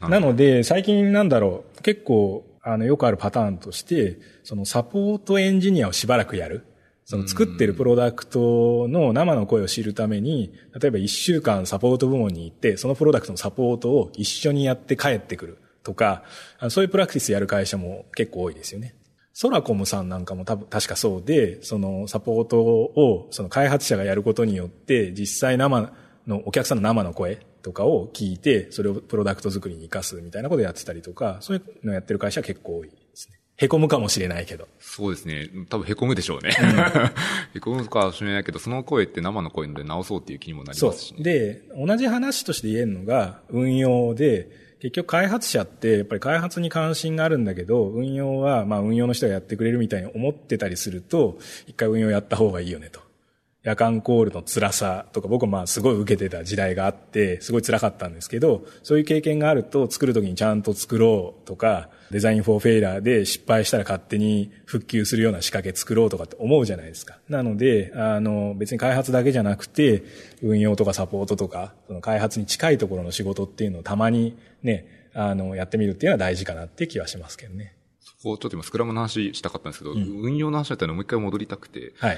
なので、最近なんだろう、結構、あの、よくあるパターンとして、そのサポートエンジニアをしばらくやる。その作ってるプロダクトの生の声を知るために、例えば一週間サポート部門に行って、そのプロダクトのサポートを一緒にやって帰ってくるとか、そういうプラクティスやる会社も結構多いですよね。ソラコムさんなんかも多分確かそうで、そのサポートをその開発者がやることによって、実際生のお客さんの生の声とかを聞いて、それをプロダクト作りに活かすみたいなことをやってたりとか、そういうのをやってる会社は結構多いですね。凹むかもしれないけど。そうですね。多分凹むでしょうね。うん、凹むかもしれないけど、その声って生の声で直そうっていう気にもなりますし、ね、で、同じ話として言えるのが、運用で、結局開発者ってやっぱり開発に関心があるんだけど、運用はまあ運用の人がやってくれるみたいに思ってたりすると、一回運用やった方がいいよねと。夜間コールの辛さとか僕まあすごい受けてた時代があって、すごい辛かったんですけど、そういう経験があると作るときにちゃんと作ろうとか、デザインフォーフェイラーで失敗したら勝手に復旧するような仕掛け作ろうとかって思うじゃないですか。なので、あの別に開発だけじゃなくて、運用とかサポートとか、その開発に近いところの仕事っていうのをたまにね、あの、やってみるっていうのは大事かなって気はしますけどね。そこちょっと今スクラムの話したかったんですけど、うん、運用の話だったのもう一回戻りたくて、はい。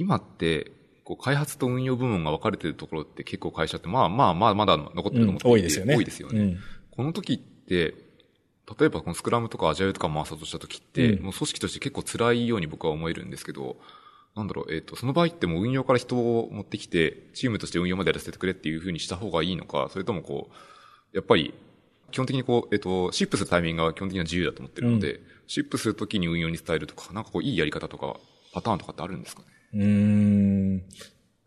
今って、こう開発と運用部門が分かれてるところって結構会社って、まあまあまあまだ残ってると思ってうん、多いですよね。多いですよね。うん、この時って、例えばこのスクラムとかアジャイルとか回そうとした時って、うん、もう組織として結構辛いように僕は思えるんですけど、なんだろう、えっ、ー、と、その場合ってもう運用から人を持ってきて、チームとして運用までやらせてくれっていうふうにした方がいいのか、それともこう、やっぱり、基本的にこう、えっ、ー、と、シップするタイミングが基本的には自由だと思ってるので、うん、シップするときに運用に伝えるとか、なんかこう、いいやり方とか、パターンとかってあるんですかね？うん。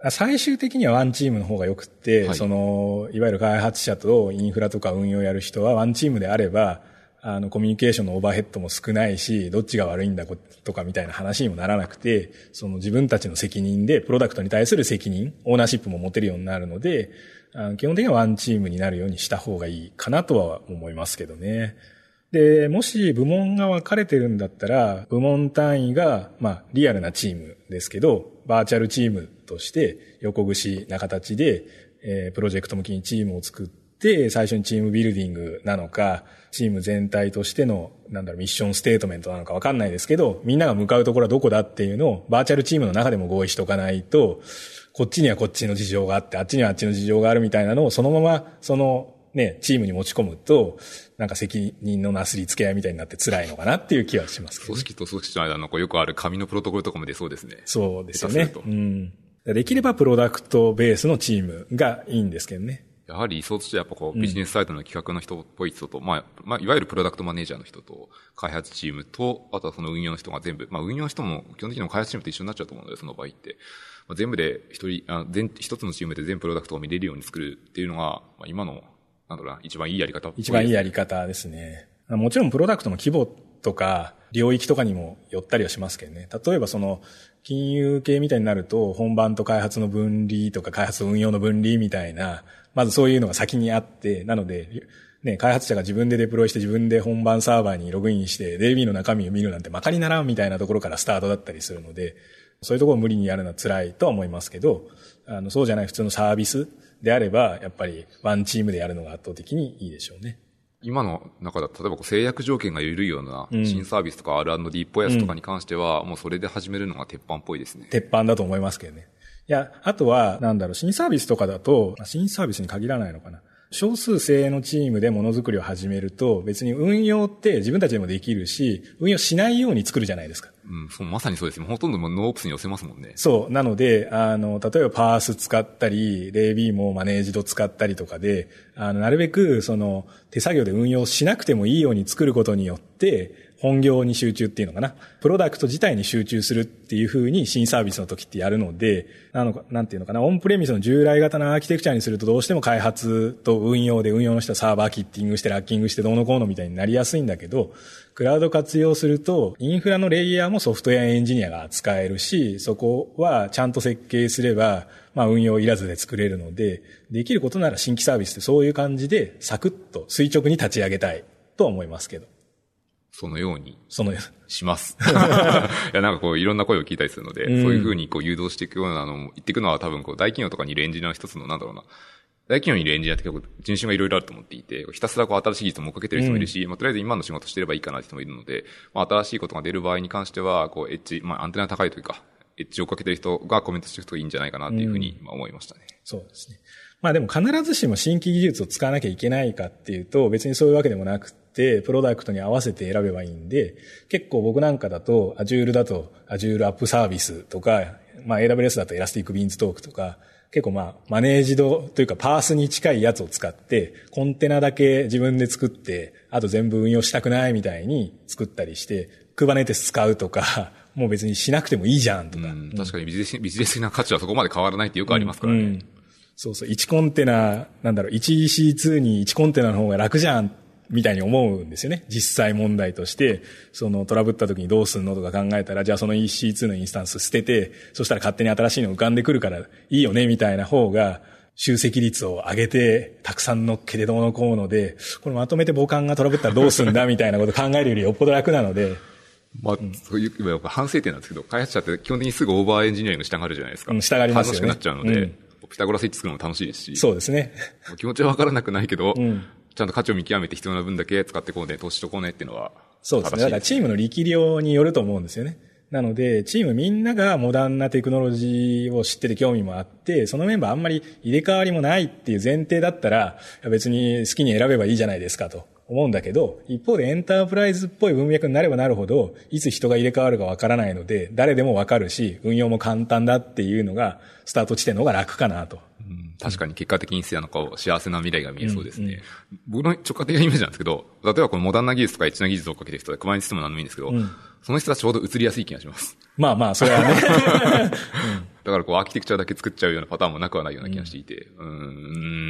最終的にはワンチームの方が良くて、はい、その、いわゆる開発者とインフラとか運用やる人はワンチームであれば、あの、コミュニケーションのオーバーヘッドも少ないし、どっちが悪いんだとかみたいな話にもならなくて、その自分たちの責任で、プロダクトに対する責任、オーナーシップも持てるようになるので、あの基本的にはワンチームになるようにした方がいいかなとは思いますけどね。で、もし部門が分かれてるんだったら、部門単位が、まあ、リアルなチームですけど、バーチャルチームとして横串な形で、えー、プロジェクト向きにチームを作って、最初にチームビルディングなのか、チーム全体としての、なんだろう、ミッションステートメントなのかわかんないですけど、みんなが向かうところはどこだっていうのを、バーチャルチームの中でも合意しておかないと、こっちにはこっちの事情があって、あっちにはあっちの事情があるみたいなのを、そのまま、その、ね、チームに持ち込むと、なんか責任のなすりつけ合いみたいになって辛いのかなっていう気はしますけど、ね、組織と組織の間のこうよくある紙のプロトコルとかも出そうですね。そうですよね。うん。できればプロダクトベースのチームがいいんですけどね。やはり理想としてやっぱこうビジネスサイトの企画の人っぽい人と、うん、まあ、まあ、いわゆるプロダクトマネージャーの人と、開発チームと、あとはその運用の人が全部、まあ運用の人も基本的にも開発チームと一緒になっちゃうと思うので、その場合って。まあ、全部で一人、あ全、一つのチームで全プロダクトを見れるように作るっていうのが、まあ今の、なんだろうな、一番いいやり方、ね、一番いいやり方ですね。もちろんプロダクトの規模とか、領域とかにもよったりはしますけどね。例えばその、金融系みたいになると、本番と開発の分離とか開発運用の分離みたいな、まずそういうのが先にあって、なので、ね、開発者が自分でデプロイして自分で本番サーバーにログインして DB の中身を見るなんてまかりならんみたいなところからスタートだったりするので、そういうところを無理にやるのは辛いとは思いますけど、あの、そうじゃない普通のサービスであれば、やっぱりワンチームでやるのが圧倒的にいいでしょうね。今の中だと、例えば制約条件が緩いような新サービスとか R&D っぽいやつとかに関しては、もうそれで始めるのが鉄板っぽいですね。鉄板だと思いますけどね。いや、あとは、なんだろう、新サービスとかだと、新サービスに限らないのかな。少数精鋭のチームでものづくりを始めると、別に運用って自分たちでもできるし、運用しないように作るじゃないですか。うん、そう、まさにそうですね。ほとんどもノープスに寄せますもんね。そう。なので、あの、例えばパース使ったり、レイビーもマネージド使ったりとかで、あの、なるべく、その、手作業で運用しなくてもいいように作ることによって、本業に集中っていうのかな。プロダクト自体に集中するっていうふうに新サービスの時ってやるので、なのか、なんていうのかな。オンプレミスの従来型のアーキテクチャにするとどうしても開発と運用で運用の人はサーバーキッティングしてラッキングしてどうのこうのみたいになりやすいんだけど、クラウド活用すると、インフラのレイヤーもソフトウェアエンジニアが扱えるし、そこはちゃんと設計すれば、まあ運用いらずで作れるので、できることなら新規サービスってそういう感じでサクッと垂直に立ち上げたいと思いますけど。そのように。そのようします。いや、なんかこう、いろんな声を聞いたりするので、うん、そういうふうにこう、誘導していくようなのも、言っていくのは多分こう、大企業とかにいるエンジニアの一つの、なんだろうな。大企業にいるエンジニアって結構人種がいろいろあると思っていて、ひたすらこう新しい技術を追っかけてる人もいるし、うん、まあとりあえず今の仕事してればいいかなって人もいるので、まあ新しいことが出る場合に関しては、こうエッジ、まあアンテナ高いというか、エッジを追っかけてる人がコメントしていくといいんじゃないかなっていうふうに思いましたね。うん、そうですね。まあでも必ずしも新規技術を使わなきゃいけないかっていうと、別にそういうわけでもなくて、プロダクトに合わせて選べばいいんで、結構僕なんかだと、Azure だと Azure App Service とか、まあ AWS だと Elastic Beans Talk とか、結構まあ、マネージドというかパースに近いやつを使って、コンテナだけ自分で作って、あと全部運用したくないみたいに作ったりして、Kubernetes 使うとか、もう別にしなくてもいいじゃんとか。うん、確かにビジネス、ビジネス的な価値はそこまで変わらないってよくありますからね。うん、そうそう、1コンテナ、なんだろう、1EC2 に1コンテナの方が楽じゃんみたいに思うんですよね。実際問題として、そのトラブった時にどうすんのとか考えたら、じゃあその EC2 のインスタンス捨てて、そしたら勝手に新しいの浮かんでくるからいいよね、みたいな方が、集積率を上げて、たくさん乗っけてどうのこうので、これまとめて母艦がトラブったらどうすんだみたいなこと考えるよりよっぽど楽なので、まあ、そういう、反省点なんですけど、開発者って基本的にすぐオーバーエンジニアリング従うじゃないですか。うん、従いますよね。楽しくなっちゃうので、うん、ピタゴラスイッチ作るのも楽しいですし。そうですね。気持ちはわからなくないけど、うん、ちゃんと価値を見極めて必要な分だけ使ってこうね、投資しとこうねっていうのは、そうですね。だからチームの力量によると思うんですよね。なので、チームみんながモダンなテクノロジーを知ってて興味もあって、そのメンバーあんまり入れ替わりもないっていう前提だったら、別に好きに選べばいいじゃないですかと思うんだけど、一方でエンタープライズっぽい文脈になればなるほど、いつ人が入れ替わるかわからないので、誰でもわかるし、運用も簡単だっていうのが、スタート地点の方が楽かなと。確かに結果的になんか幸せな未来が見えそうですね。うんうん、僕の直感的なイメージなんですけど、例えばこのモダンな技術とかエッチな技術をかけてる人で、クマインシステムなんでもいいんですけど、うん、その人たちちょうど移りやすい気がします。まあまあ、それはね。だからこうアーキテクチャだけ作っちゃうようなパターンもなくはないような気がしていて、うん、う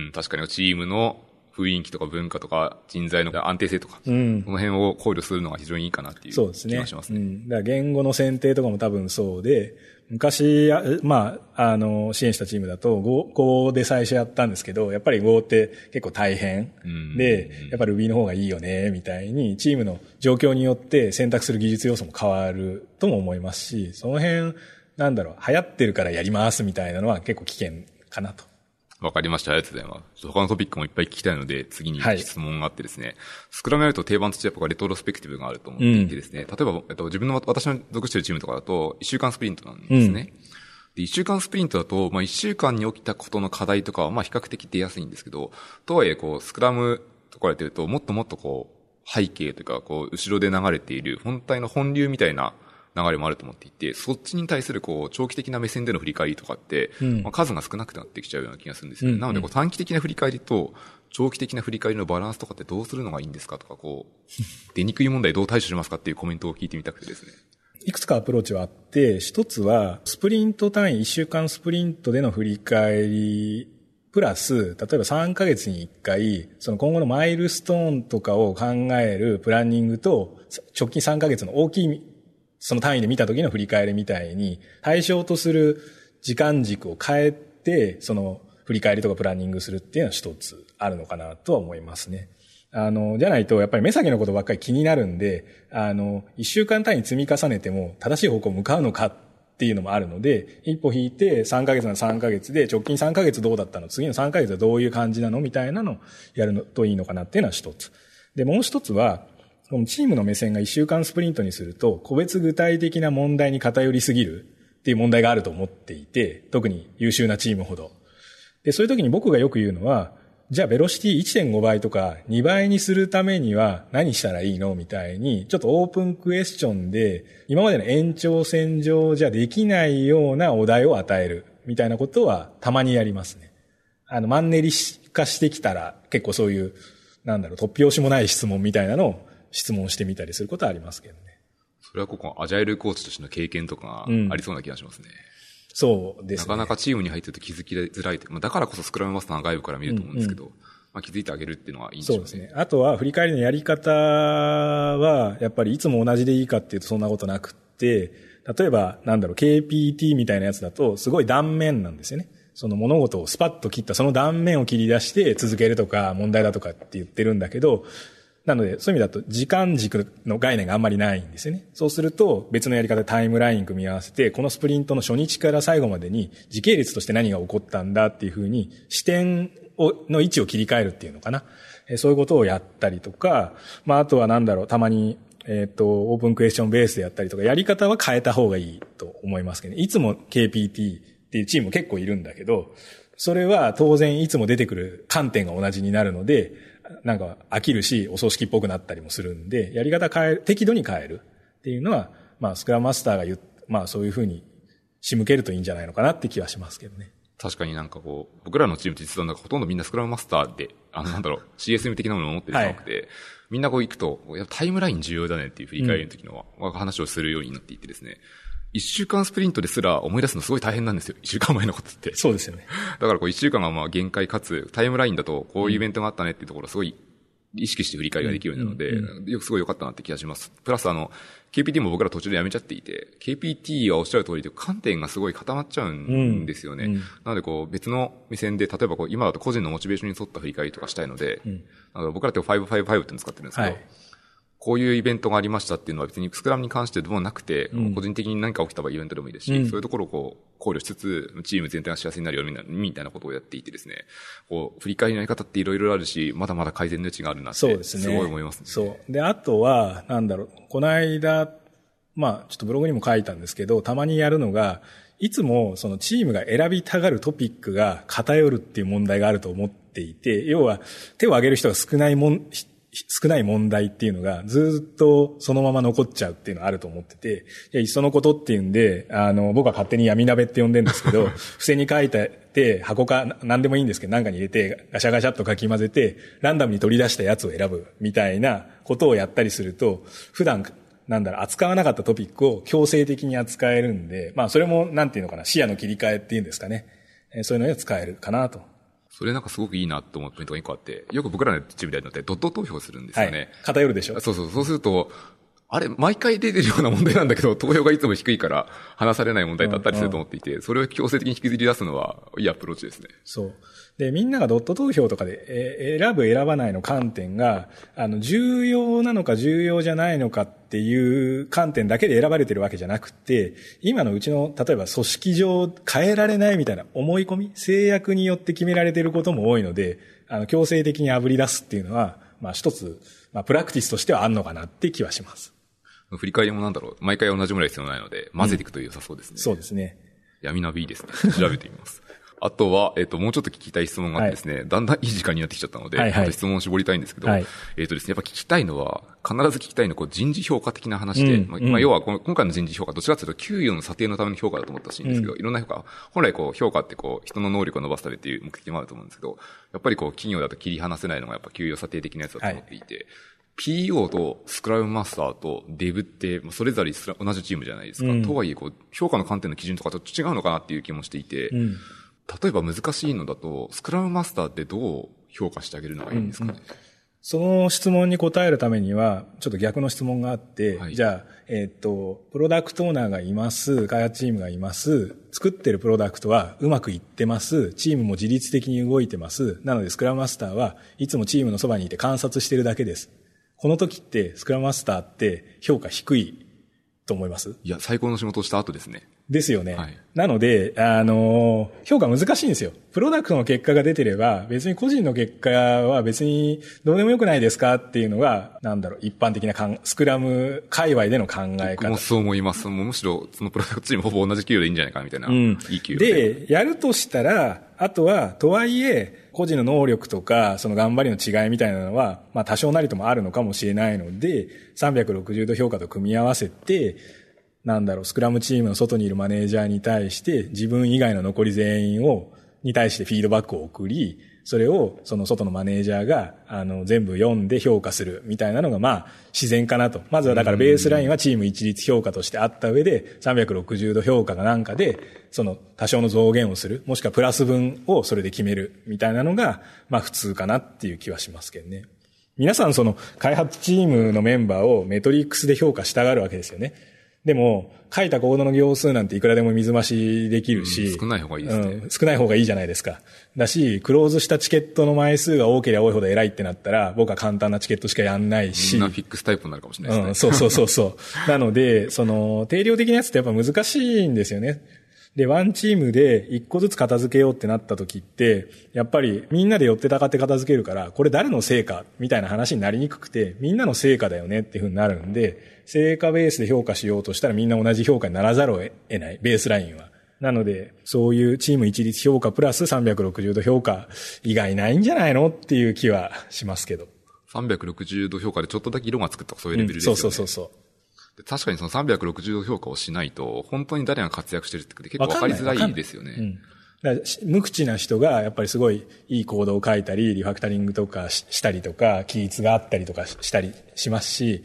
ん確かにチームの雰囲気とか文化とか人材の安定性とか、うん、この辺を考慮するのが非常にいいかなっていう気がしますね。そうですね。うん、だから言語の選定とかも多分そうで、昔、まあ、あの、支援したチームだと Go, で最初やったんですけど、やっぱり Go って結構大変。で、やっぱり Ruby の方がいいよね、みたいに、チームの状況によって選択する技術要素も変わるとも思いますし、その辺、なんだろう、流行ってるからやりますみたいなのは結構危険かなとわかりました。ありがとうございます。他のトピックもいっぱい聞きたいので、次に質問があってですね、はい、スクラムやると定番としてやっぱレトロスペクティブがあると思っていてですね、うん、例えば、えっと、自分の、私の属しているチームとかだと、1週間スプリントなんですね。うんで、1週間スプリントだと、まあ、1週間に起きたことの課題とかは、まあ、比較的出やすいんですけど、とはいえ、こう、スクラムとかやってると、もっともっとこう、背景というか、こう、後ろで流れている、本体の本流みたいな流れもあると思っていて、そっちに対するこう、長期的な目線での振り返りとかって、うん、まあ、数が少なくなってきちゃうような気がするんですよね。うんうん、なので、こう短期的な振り返りと、長期的な振り返りのバランスとかってどうするのがいいんですかとか、こう、出にくい問題どう対処しますかっていうコメントを聞いてみたくてですね。いくつかアプローチはあって、一つは、スプリント単位、一週間スプリントでの振り返り、プラス、例えば3ヶ月に1回、その今後のマイルストーンとかを考えるプランニングと、直近3ヶ月の大きいその単位で見た時の振り返りみたいに、対象とする時間軸を変えて、その振り返りとかプランニングするっていうのは一つあるのかなとは思いますね。あの、じゃないと、やっぱり目先のことばっかり気になるんで、あの、一週間単位積み重ねても正しい方向向かうのかっていうのもあるので、一歩引いて3ヶ月なら3ヶ月で、直近3ヶ月どうだったの？次の3ヶ月はどういう感じなの？みたいなのをやるのといいのかなっていうのは一つ。で、もう一つは、このチームの目線が一週間スプリントにすると、個別具体的な問題に偏りすぎるっていう問題があると思っていて、特に優秀なチームほど。で、そういう時に僕がよく言うのは、じゃあベロシティ1.5倍とか2倍にするためには何したらいいのみたいに、ちょっとオープンクエスチョンで、今までの延長線上じゃできないようなお題を与えるみたいなことはたまにやりますね。あの、マンネリ化してきたら結構そういう、なんだろう、突拍子もない質問みたいなのを質問してみたりすることはありますけどね。それはここ、アジャイルコーチとしての経験とかありそうな気がしますね。うん、そうですね。なかなかチームに入ってると気づきづらいまあ、だからこそスクラムマスターの外部から見ると思うんですけど、うんうんまあ、気づいてあげるっていうのはいいんでしょうね。そうですね。あとは、振り返りのやり方は、やっぱりいつも同じでいいかっていうとそんなことなくって、例えば、なんだろう、KPT みたいなやつだと、すごい断面なんですよね。その物事をスパッと切ったその断面を切り出して続けるとか問題だとかって言ってるんだけど、なので、そういう意味だと時間軸の概念があんまりないんですよね。そうすると、別のやり方でタイムライン組み合わせて、このスプリントの初日から最後までに時系列として何が起こったんだっていうふうに視点を、の位置を切り替えるっていうのかな。そういうことをやったりとか、まあ、あとはなんだろう、たまに、えっ、ー、と、オープンクエスチョンベースでやったりとか、やり方は変えた方がいいと思いますけどね。いつも KPT っていうチーム結構いるんだけど、それは当然いつも出てくる観点が同じになるので、なんか飽きるし、お葬式っぽくなったりもするんで、やり方変える、適度に変えるっていうのは、まあ、スクラムマスターが言まあ、そういうふうに仕向けるといいんじゃないのかなって気はしますけどね。確かになんかこう、僕らのチームって実はなんかほとんどみんなスクラムマスターで、あのなんだろう、CSM 的なものを持ってるじゃなくて、はい、みんなこう行くと、やタイムライン重要だねっていう振り返りの時の話をするようになっていてですね、一週間スプリントですら思い出すのすごい大変なんですよ。一週間前のことって。そうですよね。だからこう一週間がまあ限界かつ、タイムラインだとこういうイベントがあったねっていうところすごい意識して振り返りができるようになるので、うんうん、よくすごい良かったなって気がします。プラスあの、KPT も僕ら途中でやめちゃっていて、KPT はおっしゃる通りで観点がすごい固まっちゃうんですよね。うん、なのでこう別の目線で、例えばこう今だと個人のモチベーションに沿った振り返りとかしたいので、うん、僕らって555っての使ってるんですけど、はいこういうイベントがありましたっていうのは別にスクラムに関してでもなくて、うん、個人的に何か起きた場合イベントでもいいですし、うん、そういうところをこう考慮しつつ、チーム全体が幸せになるようにみたいなことをやっていてですね、こう、振り返りのやり方っていろいろあるし、まだまだ改善の余地があるなって、そうですね。すごい思いますね。そう。で、あとは、なんだろう、この間、まあ、ちょっとブログにも書いたんですけど、たまにやるのが、いつもそのチームが選びたがるトピックが偏るっていう問題があると思っていて、要は手を挙げる人が少ないもん、少ない問題っていうのがずっとそのまま残っちゃうっていうのはあると思ってて、いや、いっそのことっていうんで、あの、僕は勝手に闇鍋って呼んでるんですけど、付箋に書いて、箱か何でもいいんですけど、何かに入れて、ガシャガシャっとかき混ぜて、ランダムに取り出したやつを選ぶみたいなことをやったりすると、普段、なんだろう、扱わなかったトピックを強制的に扱えるんで、まあ、それも、なんていうのかな、視野の切り替えっていうんですかね。そういうのに使えるかなとそれなんかすごくいいなと思うポイントが一個あって、よく僕らのチームでやるのってドット投票するんですよね。はい、偏るでしょ？そうそう。そうすると、あれ、毎回出てるような問題なんだけど、投票がいつも低いから話されない問題だったりすると思っていて、それを強制的に引きずり出すのは、いいアプローチですね。そう。で、みんながドット投票とかで、え選ぶ選ばないの観点が、あの、重要なのか重要じゃないのかっていう観点だけで選ばれてるわけじゃなくて、今のうちの、例えば組織上変えられないみたいな思い込み、制約によって決められてることも多いので、あの、強制的に炙り出すっていうのは、まあ一つ、まあプラクティスとしてはあんのかなって気はします。振り返りもなんだろう、毎回同じぐらい必要ないので、混ぜていくと良さそうですね。うん、そうですね。闇ナビいいですね。調べてみます。あとは、えっ、ー、と、もうちょっと聞きたい質問があってですね、はい、だんだんいい時間になってきちゃったので、はいはい、質問を絞りたいんですけど、はい、えっ、ー、とですね、やっぱ聞きたいのは、必ず聞きたいのはこう人事評価的な話で、うん、まあ、まあ、要は今回の人事評価、どちらかというと給与の査定のための評価だと思ったらしいんですけど、うん、いろんな評価、本来こう評価ってこう人の能力を伸ばすためっていう目的もあると思うんですけど、やっぱりこう企業だと切り離せないのがやっぱ給与査定的なやつだと思っていて、はい PO とスクラムマスターとデブって、それぞれ同じチームじゃないですか。うん、とはいえ、こう、評価の観点の基準とかと違うのかなっていう気もしていて、うん、例えば難しいのだと、スクラムマスターってどう評価してあげるのがいいんですかね、うんうん、その質問に答えるためには、ちょっと逆の質問があって、はい、じゃあ、えっ、と、プロダクトオーナーがいます、開発チームがいます、作ってるプロダクトはうまくいってます、チームも自律的に動いてます、なのでスクラムマスターはいつもチームのそばにいて観察してるだけです。この時ってスクラムマスターって評価低いと思います？いや、最高の仕事をした後ですね。ですよね。はい、なので、あの、評価難しいんですよ。プロダクトの結果が出てれば、別に個人の結果は別にどうでもよくないですかっていうのが、なんだろう、一般的なかんスクラム界隈での考え方。僕もそう思います。もうむしろ、そのプロダクトチームほぼ同じ給与でいいんじゃないかみたいな。うん。いい給与で。で、やるとしたら、あとは、とはいえ、個人の能力とか、その頑張りの違いみたいなのは、まあ多少なりともあるのかもしれないので、360度評価と組み合わせて、なんだろう、スクラムチームの外にいるマネージャーに対して、自分以外の残り全員を、に対してフィードバックを送り、それをその外のマネージャーがあの全部読んで評価するみたいなのがまあ自然かなと。まずはだからベースラインはチーム一律評価としてあった上で360度評価がなんかでその多少の増減をする、もしくはプラス分をそれで決めるみたいなのがまあ普通かなっていう気はしますけどね。皆さんその開発チームのメンバーをメトリックスで評価したがるわけですよね。でも、書いたコードの行数なんていくらでも水増しできるし、うん、少ない方がいいですね、うん。少ない方がいいじゃないですか。だし、クローズしたチケットの枚数が多ければ多いほど偉いってなったら、僕は簡単なチケットしかやんないし。みんなフィックスタイプになるかもしれないですね。うん、そうそうそうそう。なので、その、定量的なやつってやっぱ難しいんですよね。で、ワンチームで一個ずつ片付けようってなった時って、やっぱりみんなで寄ってたかって片付けるから、これ誰の成果みたいな話になりにくくて、みんなの成果だよねっていうふうになるんで、成果ベースで評価しようとしたらみんな同じ評価にならざるを得ない、ベースラインは。なので、そういうチーム一律評価プラス360度評価以外ないんじゃないのっていう気はしますけど。360度評価でちょっとだけ色がつくとかそういうレベルですよね。うん、そうそうそうそう。確かにその360度評価をしないと、本当に誰が活躍してるって結構分かりづらいですよね。無口な人がやっぱりすごいいいコードを書いたり、リファクタリングとかしたりとか、記述があったりとかしたりしますし、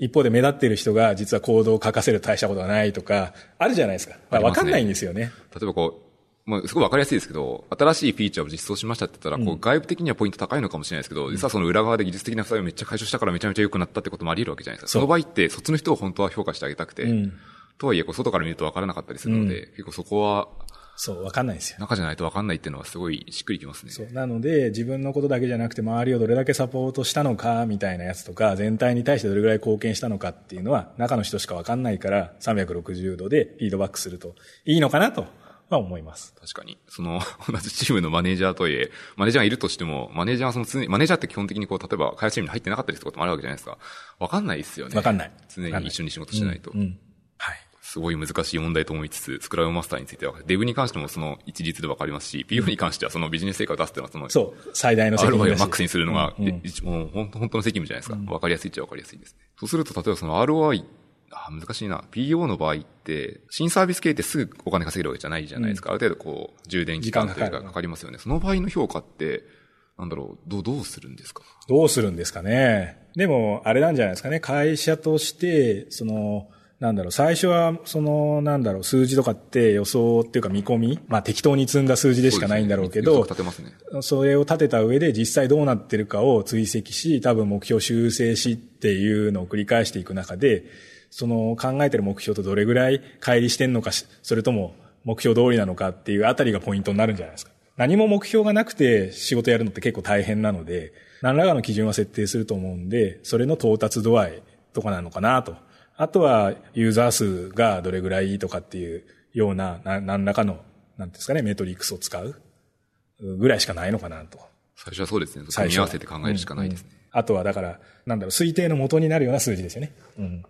一方で目立っている人が実はコードを書かせる大したことがないとか、あるじゃないですか。わ、ね、かんないんですよね。例えばこう、まあ、すごいわかりやすいですけど、新しいフィーチャーを実装しましたって言ったら、こう、外部的にはポイント高いのかもしれないですけど、実はその裏側で技術的な負債をめっちゃ解消したからめちゃめちゃ良くなったってこともあり得るわけじゃないですか。その場合って、そっちの人を本当は評価してあげたくて、うん、とはいえ、こう、外から見るとわからなかったりするので、うん、結構そこは、そう、わかんないですよ。中じゃないとわかんないっていうのはすごいしっくりきますね。そう。なので、自分のことだけじゃなくて、周りをどれだけサポートしたのか、みたいなやつとか、全体に対してどれぐらい貢献したのかっていうのは、中の人しかわかんないから、360度でフィードバックするといいのかなとは思います。確かに。その、同じチームのマネージャーといえ、マネージャーがいるとしても、マネージャーはその常に、マネージャーって基本的にこう、例えば、開発チームに入ってなかったりすることもあるわけじゃないですか。わかんないですよね。わかんない。常に一緒に仕事しないと。うん、うん、はい。すごい難しい問題と思いつつ、スクラムマスターについては、デブに関してもその一律でわかりますし、PO に関してはそのビジネス成果を出すっていうのはその、そう、最大の責任 ROI をマックスにするのが、うん、もう本当の責務じゃないですか。わ、うん、かりやすいっちゃわかりやすいですね。そうすると、例えばその ROI あ難しいな。PO の場合って、新サービス系ってすぐお金稼げるわけじゃないじゃないですか。うん、ある程度こう、充電期間というかかかりますよね。その場合の評価って、なんだろう、どう、どうするんですか？どうするんですかね。でも、あれなんじゃないですかね。会社として、その、なんだろう、最初は、その、なんだろう、数字とかって予想っていうか見込み、まあ適当に積んだ数字でしかないんだろうけど、そ、ね,、れを立てた上で実際どうなってるかを追跡し、多分目標修正しっていうのを繰り返していく中で、その考えてる目標とどれぐらい乖離してんのか、それとも目標通りなのかっていうあたりがポイントになるんじゃないですか。何も目標がなくて仕事やるのって結構大変なので、何らかの基準は設定すると思うんで、それの到達度合いとかなのかなと。あとはユーザー数がどれぐらいとかっていうような何らかの、なんですかね、メトリックスを使うぐらいしかないのかなと。最初はそうですね。組み合わせて考えるしかないですね。うんうん、あとはだから、なんだろう、推定の元になるような数字ですよね。うん。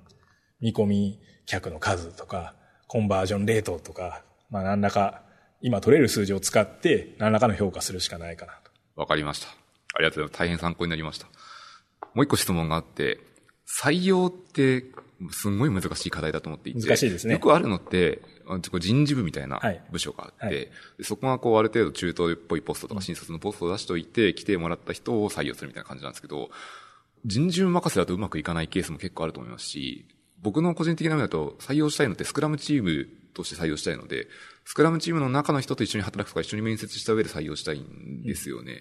見込み客の数とか、コンバージョンレートとか、まあ何らか、今取れる数字を使って何らかの評価するしかないかなと。わかりました。ありがとうございます。大変参考になりました。もう一個質問があって、採用ってすんごい難しい課題だと思っていて。難しいですね。よくあるのって、人事部みたいな部署があって、はいはい、そこがこうある程度中東っぽいポストとか新卒のポストを出しておいて、来てもらった人を採用するみたいな感じなんですけど、人事部任せだとうまくいかないケースも結構あると思いますし、僕の個人的な目だと採用したいのってスクラムチームとして採用したいので、スクラムチームの中の人と一緒に働くとか一緒に面接した上で採用したいんですよね。うん、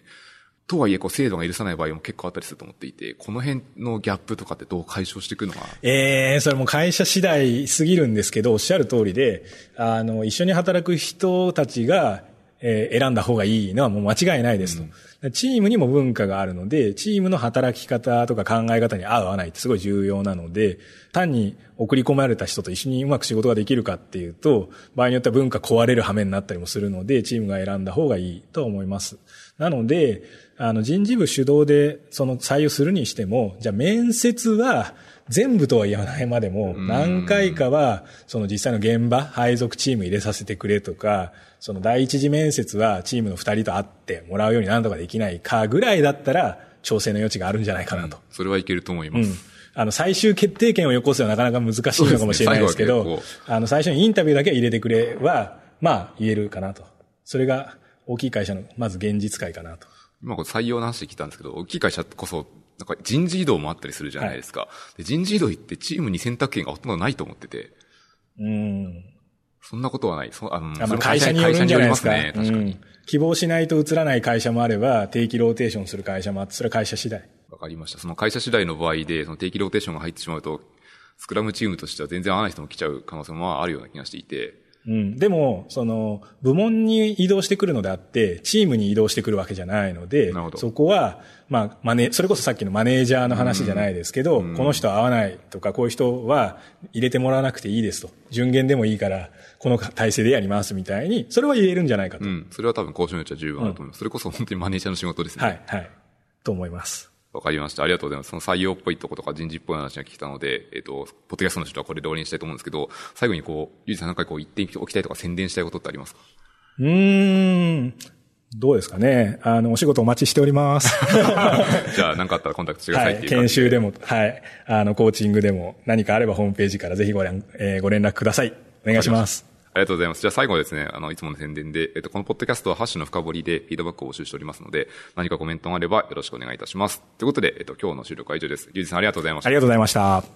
とはいえ、こう、制度が許さない場合も結構あったりすると思っていて、この辺のギャップとかってどう解消していくのかええー、それも会社次第すぎるんですけど、おっしゃる通りで、あの、一緒に働く人たちが、えー、選んだ方がいいのはもう間違いないですと。うんチームにも文化があるので、チームの働き方とか考え方に合う合わないってすごい重要なので、単に送り込まれた人と一緒にうまく仕事ができるかっていうと、場合によっては文化壊れる羽目になったりもするので、チームが選んだ方がいいと思います。なので、あの人事部主導でその採用するにしても、じゃあ面接は全部とは言わないまでも、何回かは、その実際の現場、配属チーム入れさせてくれとか、その第一次面接はチームの二人と会ってもらうように何とかできないかぐらいだったら、調整の余地があるんじゃないかなと。うん、それはいけると思います。うんあの、最終決定権をよこすはなかなか難しいのかもしれないですけど、ね、あの、最初にインタビューだけ入れてくれは、まあ、言えるかなと。それが、大きい会社の、まず現実界かなと。今これ採用の話で聞いたんですけど、大きい会社こそ、なんか人事異動もあったりするじゃないですか。はい、で人事異動ってチームに選択権がほとんどないと思ってて。うん。そんなことはない。そあのあ会社によるんじゃないですか。ね、確かに、うん、希望しないと移らない会社もあれば、定期ローテーションする会社もあって、それは会社次第。わかりました。その会社次第の場合で、その定期ローテーションが入ってしまうと、スクラムチームとしては全然合わない人も来ちゃう可能性もあるような気がしていて。うん。でも、その、部門に異動してくるのであって、チームに異動してくるわけじゃないので、そこは、まあ、マネ、それこそさっきのマネージャーの話じゃないですけど、この人合わないとか、こういう人は入れてもらわなくていいですと。順限でもいいから、この体制でやりますみたいに、それは言えるんじゃないかと。うん。それは多分交渉によっては十分だと思います。うん、それこそ本当にマネージャーの仕事ですね。はい、はい。と思います。わかりました。ありがとうございます。その採用っぽいとことか人事っぽい話が聞いたので、えっ、ー、と、ポッドキャストの人はこれで終わりにしたいと思うんですけど、最後にこう、ゆうじさんなんかこう言っておきたいとか宣伝したいことってありますか？うーん。どうですかね。あの、お仕事お待ちしております。じゃあ、何かあったらコンタクトしてくださいっていう、はい、研修でも、はい。あの、コーチングでも、何かあればホームページからぜひご連,、えー、ご連絡ください。お願いします。ありがとうございます。じゃあ最後ですね、あの、いつもの宣伝で、えっと、このポッドキャストはハッシュの深掘りでフィードバックを募集しておりますので、何かコメントがあればよろしくお願いいたします。ということで、えっと、今日の収録は以上です。ゆうじさんありがとうございました。ありがとうございました。